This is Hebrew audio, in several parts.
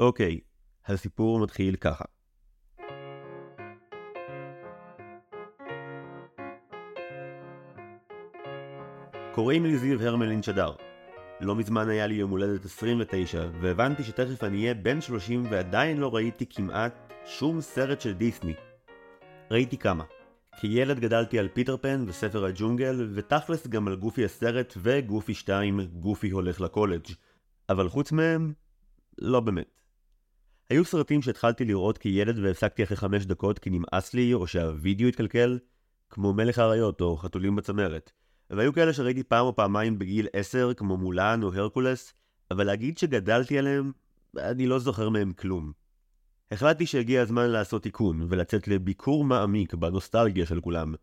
אוקיי, הסיפור מתחיל ככה. קוראים לי זיו הרמלין שדר. לא מזמן היה לי יום הולדת 29, והבנתי שתכף אני אהיה בן 30 ועדיין לא ראיתי כמעט שום סרט של דיסני. ראיתי כמה. כילד גדלתי על פיטר פן וספר הג'ונגל, ותכלס גם על גופי הסרט וגופי 2, גופי הולך לקולג'. אבל חוץ מהם, לא באמת. היו סרטים שהתחלתי לראות כילד והפסקתי אחרי חמש דקות כי נמאס לי או שהווידאו התקלקל, כמו מלך האריות או חתולים בצמרת. והיו כאלה שראיתי פעם או פעמיים בגיל 10, כמו מולן או הרקולס, אבל להגיד שגדלתי עליהם, אני לא זוכר מהם כלום. החלטתי שהגיע הזמן לעשות תיקון, ולצאת לביקור מעמיק בנוסטלגיה של כולם.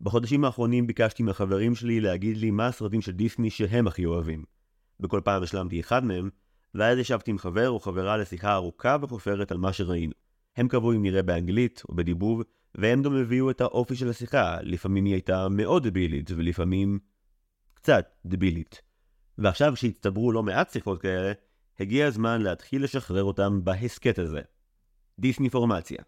בחודשים האחרונים ביקשתי מהחברים שלי להגיד לי מה הסרטים של דיסני שהם הכי אוהבים. בכל פעם השלמתי אחד מהם, ואז ישבתי עם חבר או חברה לשיחה ארוכה וחופרת על מה שראינו. הם קבעו אם נראה באנגלית או בדיבוב, והם גם הביאו את האופי של השיחה, לפעמים היא הייתה מאוד דבילית, ולפעמים קצת דבילית. ועכשיו כשהצטברו לא מעט שיחות כאלה, הגיע הזמן להתחיל לשחרר אותם בהסכת הזה. דיסניפורמציה.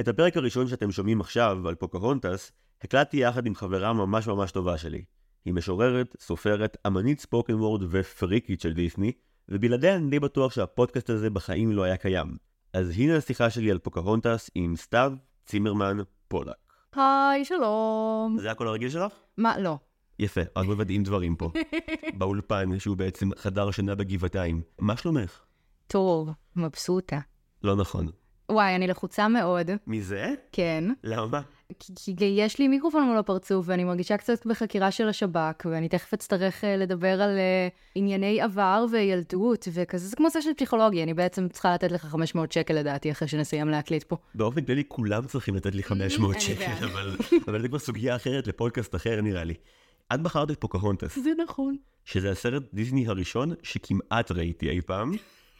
את הפרק הראשון שאתם שומעים עכשיו על פוקהונטס, הקלטתי יחד עם חברה ממש ממש טובה שלי. היא משוררת, סופרת, אמנית ספוקן ופריקית של דיסני, ובלעדיה אני די בטוח שהפודקאסט הזה בחיים לא היה קיים. אז הנה השיחה שלי על פוקהונטס עם סתיו צימרמן פולק. היי, שלום. זה הקול הרגיל שלך? מה, לא. יפה, רק מוודאים דברים פה. באולפן, שהוא בעצם חדר שינה בגבעתיים. מה שלומך? טוב, מבסוטה. לא נכון. וואי, אני לחוצה מאוד. מזה? כן. למה? כי, כי יש לי מיקרופון מול הפרצוף, ואני מרגישה קצת בחקירה של השב"כ, ואני תכף אצטרך uh, לדבר על uh, ענייני עבר וילדות, וכזה, זה כמו זה של פסיכולוגיה, אני בעצם צריכה לתת לך 500 שקל לדעתי, אחרי שנסיים להקליט פה. באופן כללי כולם צריכים לתת לי 500 אני שקל. אבל, אבל זה כבר סוגיה אחרת לפודקאסט אחר נראה לי. את בחרת את פוקהונטס, זה נכון. שזה הסרט דיסני הראשון שכמעט ראיתי אי פעם.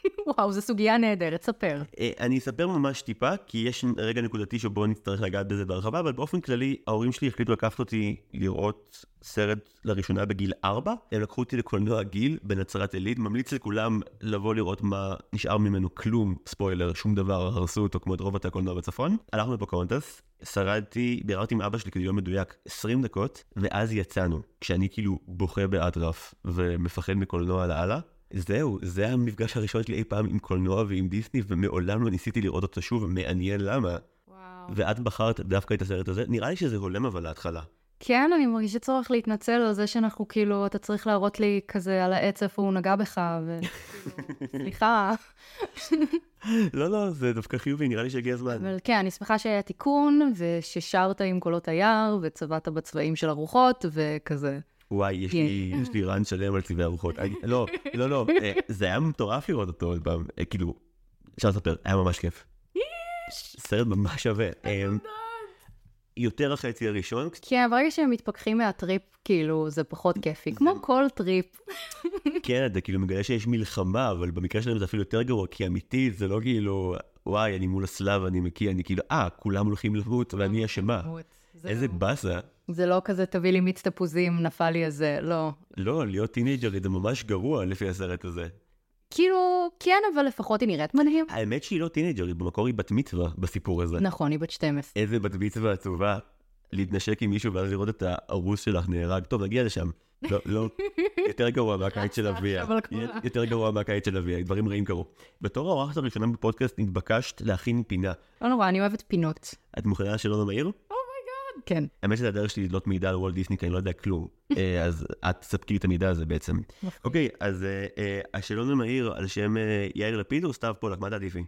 וואו, זו סוגיה נהדרת, ספר. אה, אני אספר ממש טיפה, כי יש רגע נקודתי שבו נצטרך לגעת בזה בהרחבה, אבל באופן כללי, ההורים שלי החליטו לקחת אותי לראות סרט לראשונה בגיל 4. הם לקחו אותי לקולנוע גיל בנצרת עילית, ממליץ לכולם לבוא לראות מה נשאר ממנו כלום, ספוילר, שום דבר, הרסו אותו כמו את רוב בתי הקולנוע בצפון. הלכנו לפוקהונטס, שרדתי, ביררתי עם אבא שלי כדי להיות מדויק 20 דקות, ואז יצאנו, כשאני כאילו בוכה באטרף ומפחד מקולנוע לאללה. זהו, זה המפגש הראשון שלי אי פעם עם קולנוע ועם דיסני, ומעולם לא ניסיתי לראות אותו שוב, מעניין למה. וואו. ואת בחרת דווקא את הסרט הזה, נראה לי שזה הולם אבל להתחלה. כן, אני מרגישה צורך להתנצל על זה שאנחנו כאילו, אתה צריך להראות לי כזה על העץ איפה הוא נגע בך, וכאילו, סליחה. לא, לא, זה דווקא חיובי, נראה לי שהגיע הזמן. אבל כן, אני שמחה שהיה תיקון, וששרת עם קולות היער, וצבעת בצבעים של הרוחות, וכזה. וואי, יש לי, יש לי רן שלם על צבעי הרוחות. לא, לא, לא, אה, זה היה מטורף לראות אותו עוד פעם. אה, כאילו, אפשר לספר, היה ממש כיף. סרט ממש שווה. אה, יותר החצי הראשון, כן, ברגע שהם מתפכחים מהטריפ, כאילו, זה פחות כיפי. כמו כל טריפ. כן, אתה כאילו מגלה שיש מלחמה, אבל במקרה שלהם זה אפילו יותר גרוע, כי אמיתי זה לא כאילו, וואי, אני מול הסלאב, אני מקיא, אני כאילו, אה, כולם הולכים למות ואני אשמה. זה איזה לא- באסה. זה לא כזה, תביא לי מיץ תפוזים, נפל לי איזה, לא. לא, להיות טינג'רית זה ממש גרוע לפי הסרט הזה. כאילו, כן, אבל לפחות היא נראית מדהים. האמת שהיא לא טינג'רית, במקור היא בת מצווה בסיפור הזה. נכון, היא בת 12. איזה בת מצווה עצובה. להתנשק עם מישהו ואז לראות את הארוס שלך נהרג. טוב, נגיע לשם. לא, לא, יותר גרוע מהקיץ של אביה. יותר גרוע מהקיץ של אביה, דברים רעים קרו. בתור האורחת הראשונה בפודקאסט נתבקשת להכין פינה. לא נורא, אני אוהבת פינות. את מוכנה לשאלון המהיר? כן. האמת שזה הדרך שלי לדלות מידע על וולט דיסני, כי אני לא יודע כלום. אה, אז את תספקי לי את המידע הזה בעצם. אוקיי, אז אה, אה, השאלון המהיר על שם יאיר לפיד או סתיו פולק, מה תעדיפי?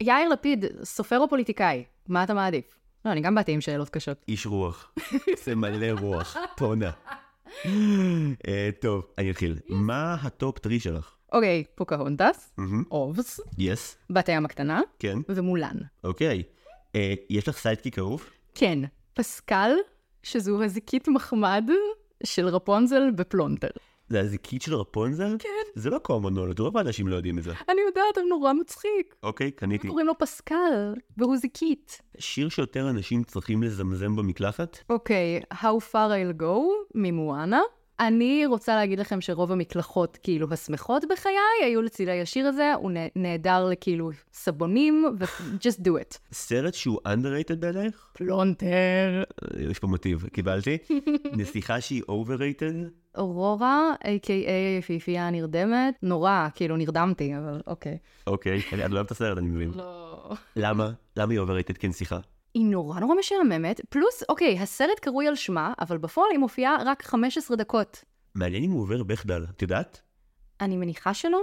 יאיר לפיד, סופר או פוליטיקאי? מה אתה מעדיף? לא, אני גם באתי עם שאלות קשות. איש רוח. זה מלא רוח. טונה. טוב, אני אתחיל. מה ה top three שלך? אוקיי, פוקהונטס. obvs, yes, בת הים הקטנה, כן. ומולן. אוקיי. יש לך sidekick אהוב? כן, פסקל, שזו הזיקית מחמד של רפונזל בפלונטר. זה הזיקית של רפונזל? כן. זה לא common knowledge, רוב האנשים לא יודעים את זה. אני יודעת, הוא נורא מצחיק. אוקיי, קניתי. קוראים לו פסקל, והוא זיקית. שיר שיותר אנשים צריכים לזמזם במקלחת? אוקיי, How far I'll go ממואנה. אני רוצה להגיד לכם שרוב המקלחות, כאילו, השמחות בחיי, היו לצילי השיר הזה, הוא נה- נהדר לכאילו סבונים, ו-just do it. סרט שהוא underrated בעינייך? פלונטר. יש פה מוטיב, קיבלתי. נסיכה שהיא overrated? אורורה, a.k.a היפיפייה הנרדמת, נורא, כאילו נרדמתי, אבל אוקיי. אוקיי, אני אני לא אוהב את הסרט, אני מבין. לא. למה? למה היא overrated כנסיכה? היא נורא נורא משעממת, פלוס, אוקיי, הסרט קרוי על שמה, אבל בפועל היא מופיעה רק 15 דקות. מעניין אם הוא עובר בכדל, את יודעת? אני מניחה שלא.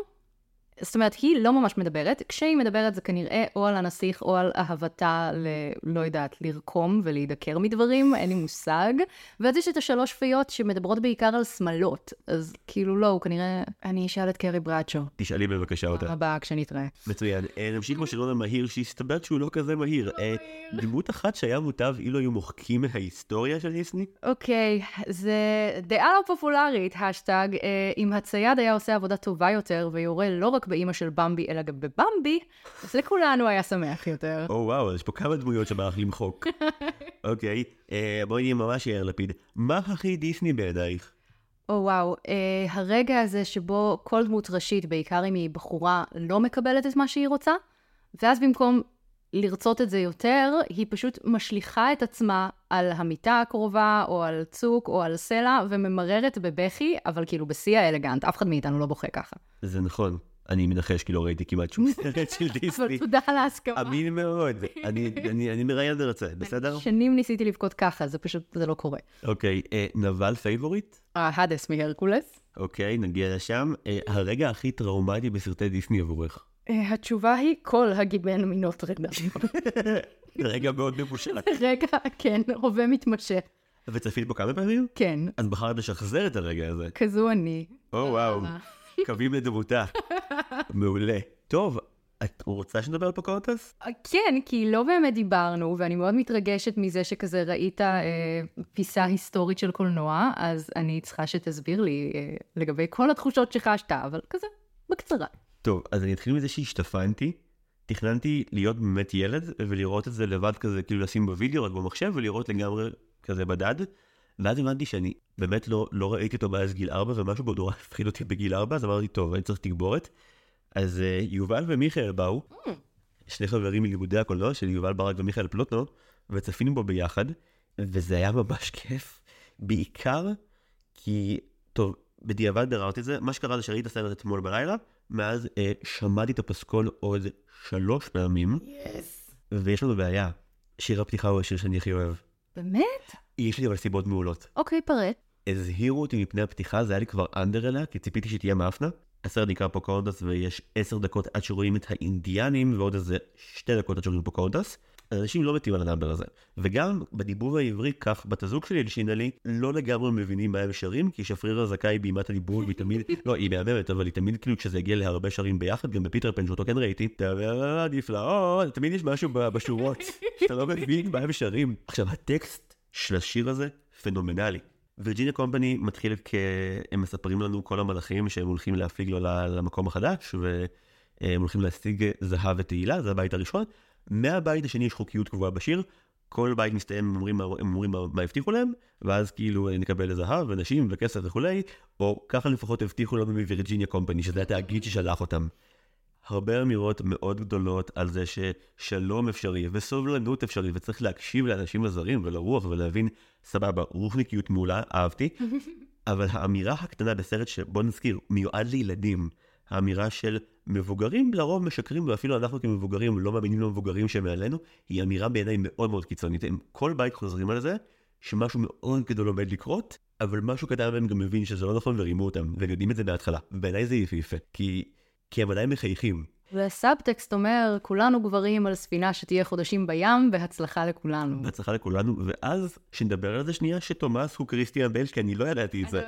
זאת אומרת, היא לא ממש מדברת. כשהיא מדברת זה כנראה או על הנסיך או על אהבתה ל... לא יודעת, לרקום ולהידקר מדברים, אין לי מושג. ואז יש את השלוש פיות שמדברות בעיקר על שמלות. אז כאילו לא, הוא כנראה... אני אשאל את קרי ברדשו. תשאלי בבקשה אותה. הבאה כשנתראה. מצוין. אה, נמשיך בשאלון המהיר שהסתבר שהוא לא כזה מהיר. אה, דמות אחת שהיה מוטב אילו היו מוחקים מההיסטוריה של דיסני? אוקיי, זה דעה לא פופולרית, השטג. אה, אם הצייד היה עושה עבודה טובה יותר ויורה לא רק באימא של במבי, אלא גם בבמבי, אז לכולנו היה שמח יותר. או וואו, יש פה כמה דמויות שבא לך למחוק. אוקיי, אה, בואי נהיה ממש יאיר לפיד. מה הכי דיסני בעינייך? או וואו, אה, הרגע הזה שבו כל דמות ראשית, בעיקר אם היא בחורה, לא מקבלת את מה שהיא רוצה, ואז במקום לרצות את זה יותר, היא פשוט משליכה את עצמה על המיטה הקרובה, או על צוק, או על סלע, וממררת בבכי, אבל כאילו בשיא האלגנט, אף אחד מאיתנו לא בוכה ככה. זה נכון. אני מנחש כי לא ראיתי כמעט שום סרט של וולט דיסני. תודה על ההסכמה. אמין מאוד. אני- מראיין ורצה, בסדר? שנים ניסיתי לבכות ככה, זה פשוט, זה לא קורה. אוקיי, אה, נבל favorite? האדס מהרקולס. אוקיי, נגיע לשם. אה, הרגע הכי טראומטי בסרטי דיסני עבורך. אה, התשובה היא כל הגיבן מנוטרדם. רגע מאוד מבושל. רגע, כן, הווה מתמשך. וצפית בו כמה פעמים? כן, אז בחרת לשחזר את הרגע הזה. כזו אני. או וואו, קווים לדמותה. מעולה. טוב, את רוצה שנדבר על פוקהונטס? כן, כי לא באמת דיברנו, ואני מאוד מתרגשת מזה שכזה ראית אה, פיסה היסטורית של קולנוע, אז אני צריכה שתסביר לי אה, לגבי כל התחושות שחשת, אבל כזה, בקצרה. טוב, אז אני אתחיל מזה שהשתפנתי. תכננתי להיות באמת ילד ולראות את זה לבד כזה, כאילו לשים בווידאו רק במחשב ולראות לגמרי כזה בדד. ואז הבנתי שאני באמת לא, לא ראיתי אותו מאז גיל 4 ומשהו בו נורא הפחיד אותי בגיל 4, אז אמרתי, טוב, אני צריך תגבורת. אז uh, יובל ומיכאל באו, שני חברים מלימודי הקולנוע של יובל ברק ומיכאל פלוטנו, וצפינו בו ביחד, וזה היה ממש כיף. בעיקר כי, טוב, בדיעבד ביררתי את זה, מה שקרה זה שראיתי את הסרט אתמול בלילה, מאז אה, שמעתי את הפסקול עוד שלוש פעמים, yes. ויש לנו בעיה. שיר הפתיחה הוא השיר שאני הכי אוהב. באמת? יש לי אבל סיבות מעולות. אוקיי, פרט. הזהירו אותי מפני הפתיחה, זה היה לי כבר אנדר אליה, כי ציפיתי שהיא תהיה מאפנה. הסרט נקרא פוקהונטס ויש עשר דקות עד שרואים את האינדיאנים ועוד איזה שתי דקות עד שרואים פוקהונטס. אנשים לא מתים על ה number הזה. וגם בדיבור העברי, כך בת הזוג שלי הלשינה לי, לא לגמרי מבינים מה הם שרים, כי שפריר הזכאי בימת הדיבור, והיא תמיד, לא, היא מהממת, אבל היא תמיד כאילו כשזה הגיע להרבה שרים ביחד, גם בפיטר פן שאותו כן ראיתי, נפלאות, תמיד יש משהו בשורות, שאתה לא מבין מה הם שרים. עכשיו, הטקסט של השיר הזה פנומנלי. וירג'יניה קומפני מתחיל כ... הם מספרים לנו כל המלאכים שהם הולכים להפליג לו למקום החדש, והם הולכים להשיג זהב ותהילה, זה הבית הראשון. מהבית השני יש חוקיות קבועה בשיר, כל בית מסתיים, הם אומרים, הם אומרים מה הבטיחו להם, ואז כאילו נקבל זהב ונשים וכסף וכולי, או ככה לפחות הבטיחו לנו מווירג'יניה קומפני, שזה התאגיד ששלח אותם. הרבה אמירות מאוד גדולות על זה ששלום אפשרי וסובלנות אפשרי וצריך להקשיב לאנשים הזרים ולרוח ולהבין סבבה רוחניקיות מעולה אהבתי. אבל האמירה הקטנה בסרט שבוא נזכיר מיועד לילדים האמירה של מבוגרים לרוב משקרים ואפילו אנחנו כמבוגרים לא מאמינים למבוגרים שמעלינו היא אמירה בעיניי מאוד מאוד קיצונית. הם כל בית חוזרים על זה שמשהו מאוד גדול עומד לקרות אבל משהו קטן מהם גם מבין שזה לא נכון ורימו אותם והם יודעים את זה מההתחלה. ובעיניי זה יפהפה כי כי הם עדיין מחייכים. והסאבטקסט אומר, כולנו גברים על ספינה שתהיה חודשים בים, בהצלחה לכולנו. בהצלחה לכולנו, ואז שנדבר על זה שנייה שתומאס הוא קריסטיאן בייל, כי אני לא ידעתי את זה.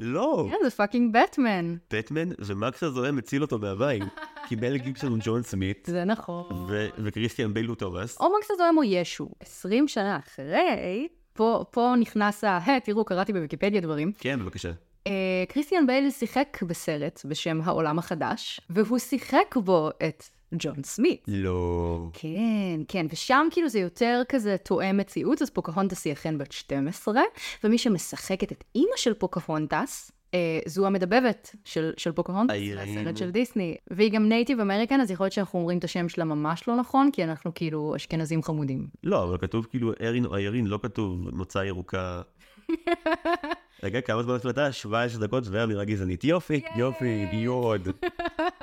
לא, כן, זה fucking בטמן. בטמן ומקס הזוהם הציל אותו מהמים. כי מל גיבסון הוא ג'ון סמית, זה נכון. ו- וקריסטיאן בייל הוא תומאס. או מקס הזוהם או ישו. 20 שנה אחרי, פה, פה נכנס ה... תראו, קראתי בוויקיפדיה דברים. כן, בבקשה. אה, קריסטיאן בייל שיחק בסרט בשם העולם החדש, והוא שיחק בו את ג'ון סמית. לא. כן, כן, ושם כאילו זה יותר כזה תואם מציאות, אז פוקהונטס היא אכן בת 12, ומי שמשחקת את אימא של פוקהונטס, אה, זו המדבבת של, של פוקהונטס. הסרט של דיסני. והיא גם native American, אז יכול להיות שאנחנו אומרים את השם שלה ממש לא נכון, כי אנחנו כאילו אשכנזים חמודים. לא, אבל כתוב כאילו ארין או איירין, לא כתוב מוצא ירוקה. רגע, כמה זמן הקלטה? 17 דקות ואמירה גזענית. יופי, יופי, יוד.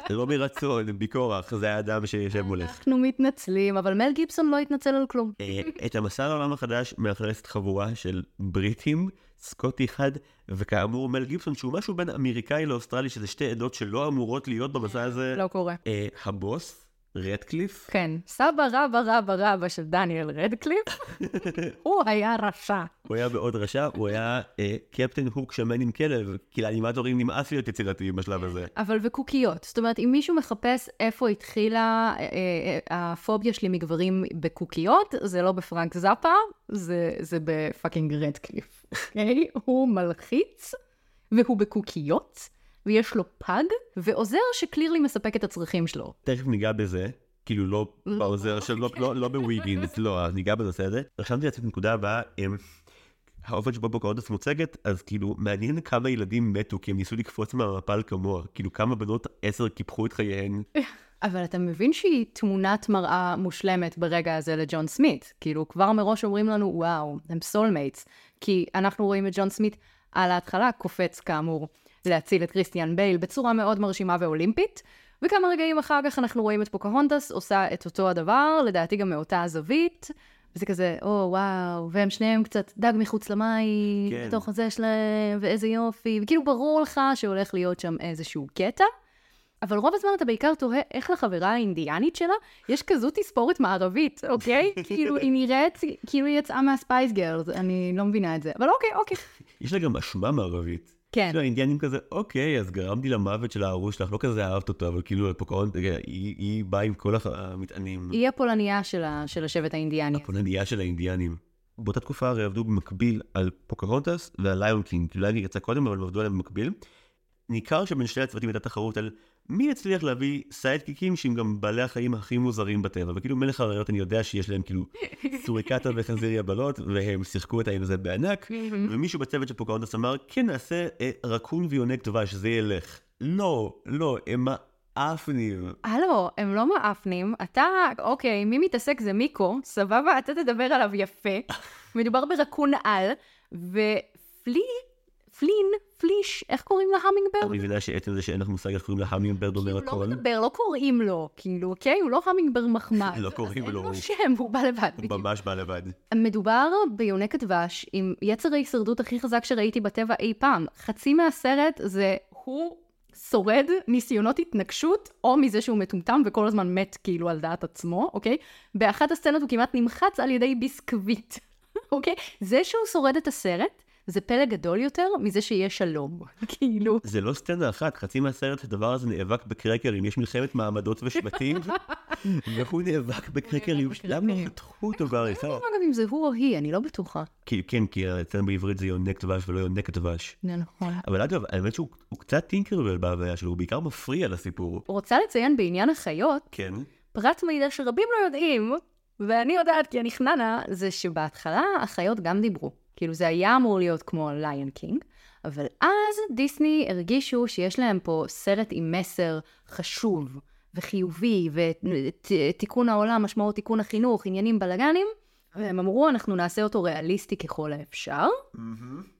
לא מרצון, בכורח, זה האדם שיושב מולך. אנחנו מתנצלים, אבל מל גיבסון לא התנצל על כלום. אה, את המסע לעולם החדש מאכלסת חבורה של בריטים, סקוטי אחד, וכאמור מל גיבסון, שהוא משהו בין אמריקאי לאוסטרלי, שזה שתי עדות שלא אמורות להיות במסע הזה. לא קורה. אה, הבוס, רדקליף, כן, סבא רבא רבא רבא של דניאל רדקליף, הוא היה רשע. הוא היה מאוד רשע, הוא היה אה, קפטן הוק שמן עם כלב, כי לאנימטורים נמאס להיות יצירתיים בשלב הזה. אבל וקוקיות. זאת אומרת, אם מישהו מחפש איפה התחילה אה, אה, הפוביה שלי מגברים בקוקיות, זה לא בפרנק זאפה, זה, זה ב fucking רדקליף. אוקיי? הוא מלחיץ, והוא בקוקיות, ויש לו פאג, ועוזר ש clearly מספק את הצרכים שלו. תכף ניגע בזה, כאילו לא בעוזר של, לא, לא, לא בוויגינס, לא, אז ניגע בנושא הזה. רשמתי לעצמי את הנקודה הבאה, הם, האופן שבו פוקהונטס מוצגת, אז כאילו, מעניין כמה ילדים מתו, כי הם ניסו לקפוץ מהמפל כמוה. כאילו, כמה בנות עשר קיפחו את חייהן. אבל אתה מבין שהיא תמונת מראה מושלמת ברגע הזה לג'ון סמית. כאילו, כבר מראש אומרים לנו, וואו, הם soulmates. כי אנחנו רואים את ג'ון סמית על ההתחלה קופץ, כאמור, להציל את כריסטיאן בייל בצורה מאוד מרשימה ואולימפית. וכמה רגעים אחר כך אנחנו רואים את פוקהונטס עושה את אותו הדבר, לדעתי גם מאותה הזווית. וזה כזה, או וואו, והם שניהם קצת דג מחוץ למים, כן. בתוך הזה שלהם, ואיזה יופי, וכאילו ברור לך שהולך להיות שם איזשהו קטע. אבל רוב הזמן אתה בעיקר תוהה איך לחברה האינדיאנית שלה יש כזו תספורת מערבית, אוקיי? כאילו היא נראית כאילו היא יצאה מה Spice Girls, אני לא מבינה את זה. אבל אוקיי, אוקיי. יש לה גם אשמה מערבית. כן. כאילו האינדיאנים כזה, אוקיי, אז גרמתי למוות של הארוס שלך, לא כזה אהבת אותו, אבל כאילו פוקהונטס, היא, היא באה עם כל המטענים. היא הפולניה של, ה, של השבט האינדיאני. הפולניה של האינדיאנים. באותה תקופה הרי עבדו במקביל על פוקהונטס ועל Lion King, כאילו Lion King יצא קודם אבל הם עבדו עליהם במקביל. ניכר שבין שני הצוותים הייתה תחרות על מי יצליח להביא סיידקיקים שהם גם בעלי החיים הכי מוזרים בטבע, וכאילו מלך האריות אני יודע שיש להם כאילו סוריקטה וחזיר יבלות, והם שיחקו את העניין הזה בענק, ומישהו בצוות של פוקהונטס אמר כן נעשה אה, רקון ויונק דבש, זה ילך. לא, לא, הם מאפנים. הלו, הם לא מאפנים, אתה, אוקיי, מי מתעסק זה מיקו, סבבה, אתה תדבר עליו יפה. מדובר ברקון על, ופלי, פלין, פליש, איך קוראים להמינגברד? אני מבינה שעצם זה שאין לך מושג איך קוראים להמינגברד אומר הוא לא הכל. מדבר, לא קוראים לו, כאילו, אוקיי? הוא לא המינגבר מחמד. לא קוראים לו. אין לו שם, הוא בא לבד. הוא. ממש בא לבד. מדובר ביונק הדבש עם יצר ההישרדות הכי חזק שראיתי בטבע אי פעם. חצי מהסרט זה הוא שורד ניסיונות התנגשות, או מזה שהוא מטומטם וכל הזמן מת כאילו על דעת עצמו, אוקיי? באחת הסצנות הוא כמעט נמחץ על ידי ביסקוויט, אוקיי? זה שהוא שורד את הסרט, זה פלא גדול יותר מזה שיש שלום. כאילו, זה לא סצנה אחת, חצי מהסרט הדבר הזה נאבק בקרקרים, יש מלחמת מעמדות ושבטים, והוא נאבק בקרקרים, למה לא פתחו אותו בהריסה? אגב, אם זה הוא או היא, אני לא בטוחה. כן, כי אצלנו בעברית זה יונק דבש ולא יונקת דבש. נכון. אבל אגב, האמת שהוא הוא קצת טינקרבל בהוויה שלו, הוא בעיקר מפריע לסיפור. רוצה לציין בעניין החיות, כן. פרט מידע שרבים לא יודעים, ואני יודעת כי אני חננה, זה שבהתחלה החיות גם דיברו. כאילו זה היה אמור להיות כמו Lion King, אבל אז דיסני הרגישו שיש להם פה סרט עם מסר חשוב וחיובי, ותיקון העולם, משמעות תיקון החינוך, עניינים בלאגנים, והם אמרו, אנחנו נעשה אותו ריאליסטי ככל האפשר.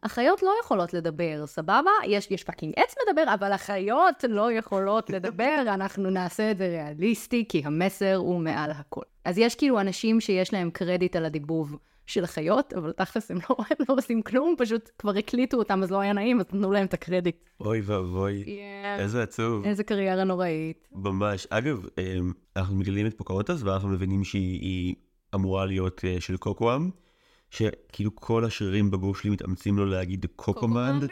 החיות לא יכולות לדבר, סבבה? יש, יש fucking עץ מדבר, אבל החיות לא יכולות לדבר, אנחנו נעשה את זה ריאליסטי, כי המסר הוא מעל הכל. אז יש כאילו אנשים שיש להם קרדיט על הדיבוב של החיות, אבל תכלס הם לא, הם לא עושים כלום, פשוט כבר הקליטו אותם, אז לא היה נעים, אז נתנו להם את הקרדיט. אוי ואבוי, איזה עצוב. איזה קריירה נוראית. ממש. אגב, אמ, אנחנו מגלים את פוקהונטס ואנחנו מבינים שהיא היא אמורה להיות אה, של קוקואם, שכאילו כל השרירים בגוף שלי מתאמצים לו להגיד קוקומנד.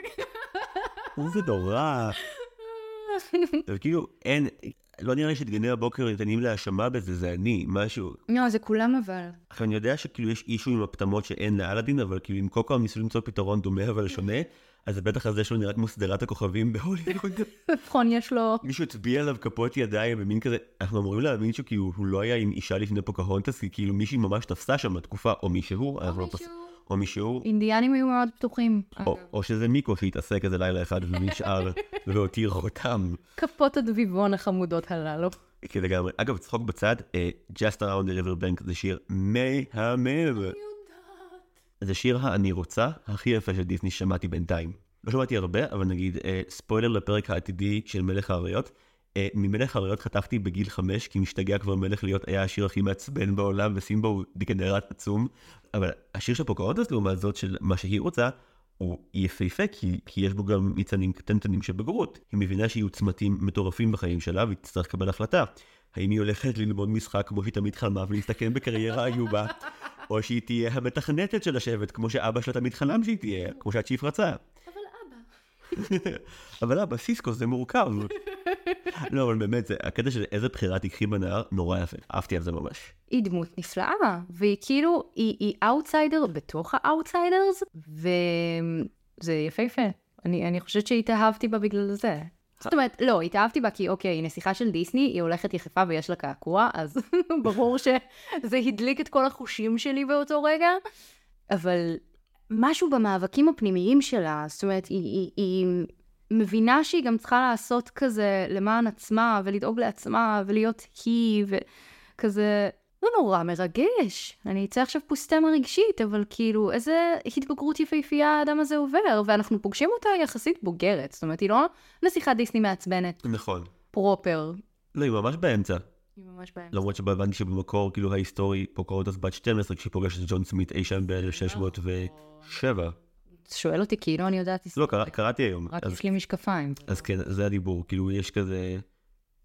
זה נורא. וכאילו אין, לא נראה לי שדגני הבוקר ניתנים להאשמה בזה, זה אני, משהו. לא, זה כולם אבל. עכשיו אני יודע שכאילו יש אישו עם הפטמות שאין לאלאדין, אבל כאילו עם קוקו ניסו למצוא פתרון דומה אבל שונה, אז זה בטח הזה שלו נראה כמו שדרת הכוכבים בהוליווד. נכון, יש לו... מישהו הצביע עליו כפות ידיים במין כזה, אנחנו אמורים להאמין שכאילו הוא לא היה עם אישה לפני פוקהונטס, כי כאילו מישהי ממש תפסה שם בתקופה, או מישהו, אנחנו לא פס... או מישהו, אינדיאנים היו מאוד פתוחים. או, או שזה מיקו שהתעסק איזה לילה אחד ונשאר והותיר חותם. כפות הדביבון החמודות הללו. כי לגמרי. אגב, צחוק בצד, אה, Just Around the River Bank זה שיר מהמם. זה שיר ה"אני רוצה" הכי יפה של דיסני ששמעתי בינתיים. לא שמעתי הרבה, אבל נגיד, אה, ספוילר לפרק העתידי של מלך האריות. אה, ממלך האריות חטפתי בגיל חמש, כי משתגע כבר מלך להיות היה השיר הכי מעצבן בעולם, וסימבו הוא דיקנרט עצום. אבל השיר של פוקהונטס, לעומת זאת, של מה שהיא רוצה, הוא יפהפה, כי, כי יש בו גם ניצנים קטנטנים של בגרות. היא מבינה שיהיו צמתים מטורפים בחיים שלה, והיא תצטרך לקבל החלטה. האם היא הולכת ללמוד משחק כמו שהיא תמיד חלמה ולהסתכן בקריירה עיובה, או שהיא תהיה המתכנתת של השבט, כמו שאבא שלה תמיד חלם שהיא תהיה, כמו שה chief רצה. אבל אבא. סיסקו זה מורכב. לא, אבל באמת, הקטע של איזה בחירה תיקחי בנהר, נורא יפה. אהבתי על זה ממש. היא דמות נפלאה, והיא כאילו, היא, היא אאוטסיידר בתוך ה outsiders, וזה יפהפה. אני, אני חושבת שהתאהבתי בה בגלל זה. זאת אומרת, לא, התאהבתי בה כי אוקיי, היא נסיכה של דיסני, היא הולכת יחפה ויש לה קעקוע, אז ברור שזה הדליק את כל החושים שלי באותו רגע, אבל משהו במאבקים הפנימיים שלה, זאת אומרת, היא, היא, היא מבינה שהיא גם צריכה לעשות כזה למען עצמה, ולדאוג לעצמה, ולהיות היא, וכזה, זה נורא מרגש. אני אצא עכשיו פוסטמה רגשית, אבל כאילו, איזה התבגרות יפהפייה האדם הזה עובר, ואנחנו פוגשים אותה יחסית בוגרת. זאת אומרת, היא לא נסיכת דיסני מעצבנת, נכון. פרופר. לא, היא ממש באמצע. היא ממש באמצע. למרות שהבנתי שבמקור, כאילו, ההיסטורי, פוקהונטס בת 12, כשהיא פוגשת את ג'ון סמית אי שם ב-1607. שואל אותי כאילו אני יודעת לא, קרא- קראתי היום. רק יש לי משקפיים. אז כן, זה הדיבור, כאילו יש כזה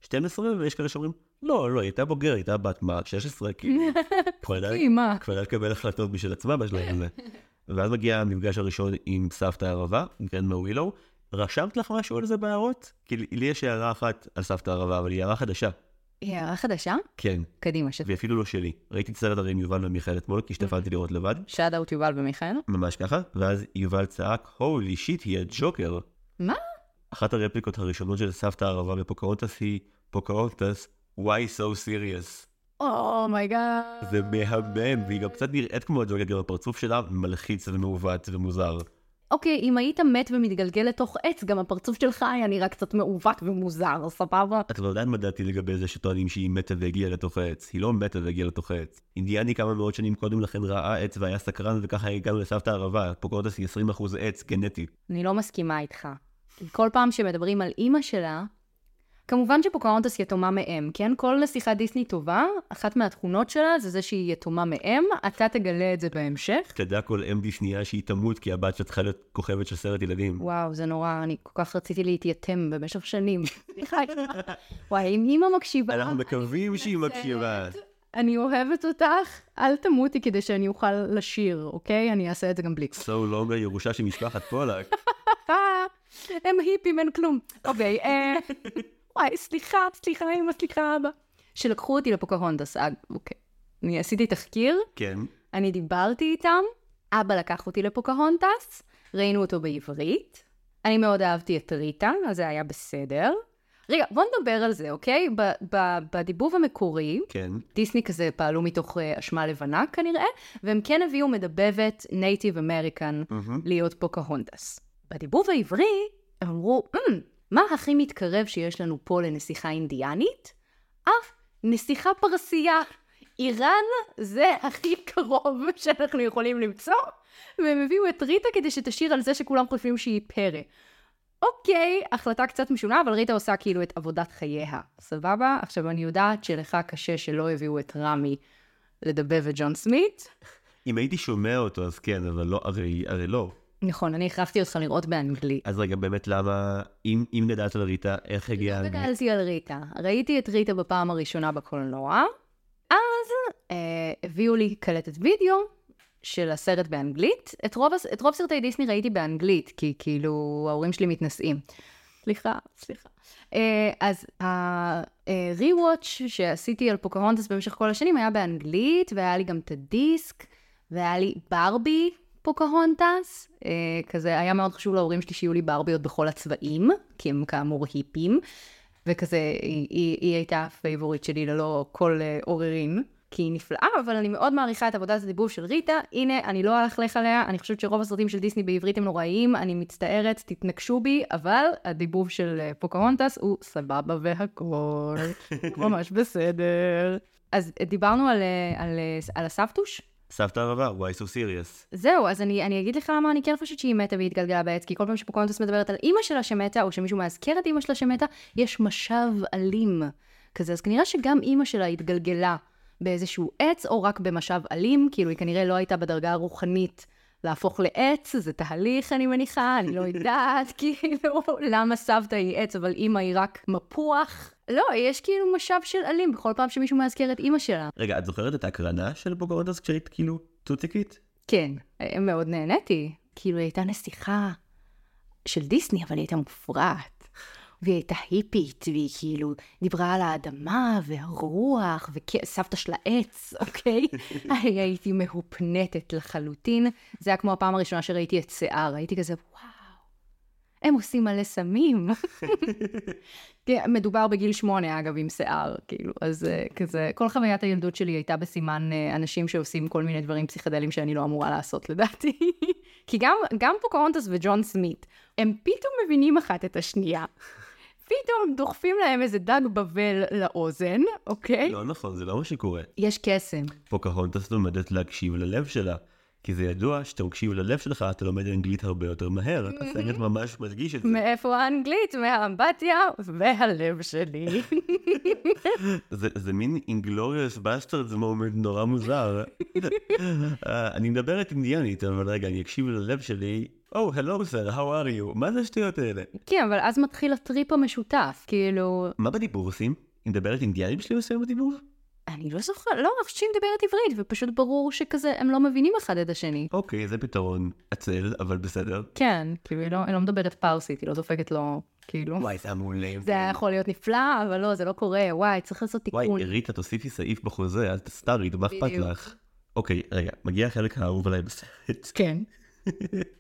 12 ויש כאלה שאומרים, לא, לא, היא הייתה בוגרת, היא הייתה בת מה, 16, כאילו, כבר ידעה לקבל החלטות בשביל עצמה בשלב הזה. ואז מגיע המפגש הראשון עם סבתא הערבה, גרנדמה ווילו. רשמת לך משהו על זה בהערות? כי לי יש הערה אחת על סבתא הערבה, אבל היא הערה חדשה. הערה חדשה? כן, קדימה, ש... והיא אפילו לא שלי. ראיתי את הסרט הרי עם יובל ומיכאל אתמול, כי השתפנתי לראות לבד, shout out יובל ומיכאל. ממש ככה, ואז יובל צעק, holy shit, היא הג'וקר. מה? אחת הרפליקות הראשונות של סבתא הערבה בפוקהונטס היא פוקהונטס, why so serious. oh my god. זה מהמם, והיא גם קצת נראית כמו הג'וקר, הפרצוף שלה מלחיץ ומעוות ומוזר. אוקיי, אם היית מת ומתגלגל לתוך עץ, גם הפרצוף שלך היה נראה קצת מעוות ומוזר, סבבה? את לא יודעת מה דעתי לגבי זה שטוענים שהיא מתה והגיעה לתוך העץ. היא לא מתה והגיעה לתוך העץ. אינדיאני כמה מאות שנים קודם לכן ראה עץ והיה סקרן וככה הגענו לסבתא הערבה. פוקהונטס היא 20% עץ גנטי. אני לא מסכימה איתך. כל פעם שמדברים על אימא שלה, כמובן שפוקהונטס יתומה מאם, כן? כל נסיכת דיסני טובה, אחת מהתכונות שלה זה זה שהיא יתומה מאם, אתה תגלה את זה בהמשך. תדע כל אם דיסניה שהיא תמות כי הבת שלה צריכה להיות כוכבת של סרט ילדים. וואו, זה נורא, אני כל כך רציתי להתייתם במשך שנים. וואי, אם אימא מקשיבה... אנחנו מקווים שהיא מקשיבה. אני אוהבת אותך, אל תמותי כדי שאני אוכל לשיר, אוקיי? אני אעשה את זה גם בלי. So long הירושה של משפחת פולק. הם היפים, אין כלום. אוקיי, אה... וואי, סליחה, סליחה, אמא, סליחה, אבא. שלקחו אותי לפוקהונטס, אה, אוקיי. אני עשיתי תחקיר, כן. אני דיברתי איתם, אבא לקח אותי לפוקהונטס, ראינו אותו בעברית, אני מאוד אהבתי את ריטה, אז זה היה בסדר. רגע, בוא נדבר על זה, אוקיי? ב- ב- בדיבוב המקורי, כן. דיסני כזה פעלו מתוך אה, אשמה לבנה כנראה, והם כן הביאו מדבבת native American מהמם. להיות פוקהונטס. בדיבוב העברי, הם אמרו, "אמ, מה הכי מתקרב שיש לנו פה לנסיכה אינדיאנית? אף נסיכה פרסייה. איראן זה הכי קרוב שאנחנו יכולים למצוא, והם הביאו את ריטה כדי שתשיר על זה שכולם חושבים שהיא פרא. אוקיי, החלטה קצת משונה, אבל ריטה עושה כאילו את עבודת חייה, סבבה? עכשיו, אני יודעת שלך קשה שלא הביאו את רמי לדבב את ג'ון סמית. אם הייתי שומע אותו אז כן, אבל לא, הרי, הרי לא. נכון, אני הכרחתי אותך לראות באנגלית. אז רגע, באמת למה, אם, אם גדלת על ריטה, איך הגיע... לא גדלתי על ריטה. ראיתי את ריטה בפעם הראשונה בקולנוע, אז אה, הביאו לי קלטת וידאו של הסרט באנגלית. את רוב, את רוב סרטי דיסני ראיתי באנגלית, כי כאילו ההורים שלי מתנשאים. סליחה, סליחה. אה, אז ה-rewatch שעשיתי על פוקהונטס במשך כל השנים היה באנגלית, והיה לי גם את הדיסק, והיה לי ברבי, פוקהונטס. אה, כזה, היה מאוד חשוב להורים שלי שיהיו לי ברביות בכל הצבעים, כי הם כאמור היפים. וכזה, היא, היא, היא הייתה הפייבוריט שלי ללא כל אה, עוררין. כי היא נפלאה, אבל אני מאוד מעריכה את עבודת הדיבוב של ריטה. הנה, אני לא אלכלך עליה, אני חושבת שרוב הסרטים של דיסני בעברית הם נוראיים, אני מצטערת, תתנגשו בי, אבל הדיבוב של אה, פוקהונטס הוא סבבה והכל, ממש בסדר. אז דיברנו על, אה, על, אה, על הסבתוש? סבתא הרבה, why so serious? זהו, אז אני, אני אגיד לך למה אני כן חושבת שהיא מתה והיא התגלגלה בעץ, כי כל פעם שפוקהונטס מדברת על אימא שלה שמתה, או שמישהו מאזכר את אימא שלה שמתה, יש משב אלים כזה, אז כנראה שגם אימא שלה התגלגלה באיזשהו עץ, או רק במשב אלים, כאילו היא כנראה לא הייתה בדרגה הרוחנית להפוך לעץ, זה תהליך אני מניחה, אני לא יודעת, כאילו, למה סבתא היא עץ, אבל אימא היא רק מפוח. לא, יש כאילו משב של עלים בכל פעם שמישהו מאזכר את אימא שלה. רגע, את זוכרת את ההקרנה של פוקהונטס כשהיית כאילו טוטיקית? כן, מאוד נהניתי. כאילו, היא הייתה נסיכה של דיסני, אבל היא הייתה מופרעת. והיא הייתה היפית, והיא כאילו דיברה על האדמה והרוח, וסבתא של העץ, אוקיי? הייתי מהופנטת לחלוטין. זה היה כמו הפעם הראשונה שראיתי את שיער, הייתי כזה, וואו, הם עושים מלא סמים. כן, מדובר בגיל שמונה, אגב, עם שיער, כאילו, אז uh, כזה, כל חוויית הילדות שלי הייתה בסימן uh, אנשים שעושים כל מיני דברים פסיכדליים שאני לא אמורה לעשות, לדעתי. כי גם, גם פוקהונטס וג'ון סמית, הם פתאום מבינים אחת את השנייה. פתאום דוחפים להם איזה דג בבל לאוזן, אוקיי? לא נכון, זה לא מה שקורה. יש קסם. פוקהונטס לומדת להקשיב ללב שלה. כי זה ידוע שאתה מקשיב ללב שלך, אתה לומד אנגלית הרבה יותר מהר. הסרט ממש מדגיש את זה. מאיפה האנגלית? מהאמבטיה והלב שלי. זה, מין Inglourious Basterds moment נורא מוזר. אה, אני מדברת אינדיאנית, אבל רגע, אני אקשיב ללב שלי. או, הלו סר, how are you? מה זה השטויות האלה? כן, אבל אז מתחיל הטריפ המשותף, כאילו... מה בדיבור עושים? היא מדברת אינדיאנית שלי עושה בדיבור? אני לא זוכרת, לא, אני חושבת שהיא מדברת עברית, ופשוט ברור שכזה, הם לא מבינים אחד את השני. אוקיי, זה פתרון עצל, אבל בסדר. כן, כאילו, היא לא, היא לא מדברת פרסית, היא לא דופקת לו, כאילו. וואי, זה היה מעולה. זה היה יכול להיות נפלא, אבל לא, זה לא קורה, וואי, צריך לעשות תיקון. וואי, ריטה, תוסיפי סעיף בחוזה, אל תסתרי, מה אכפת לך? אוקיי, רגע, מגיע החלק האהוב עליי בסרט. כן.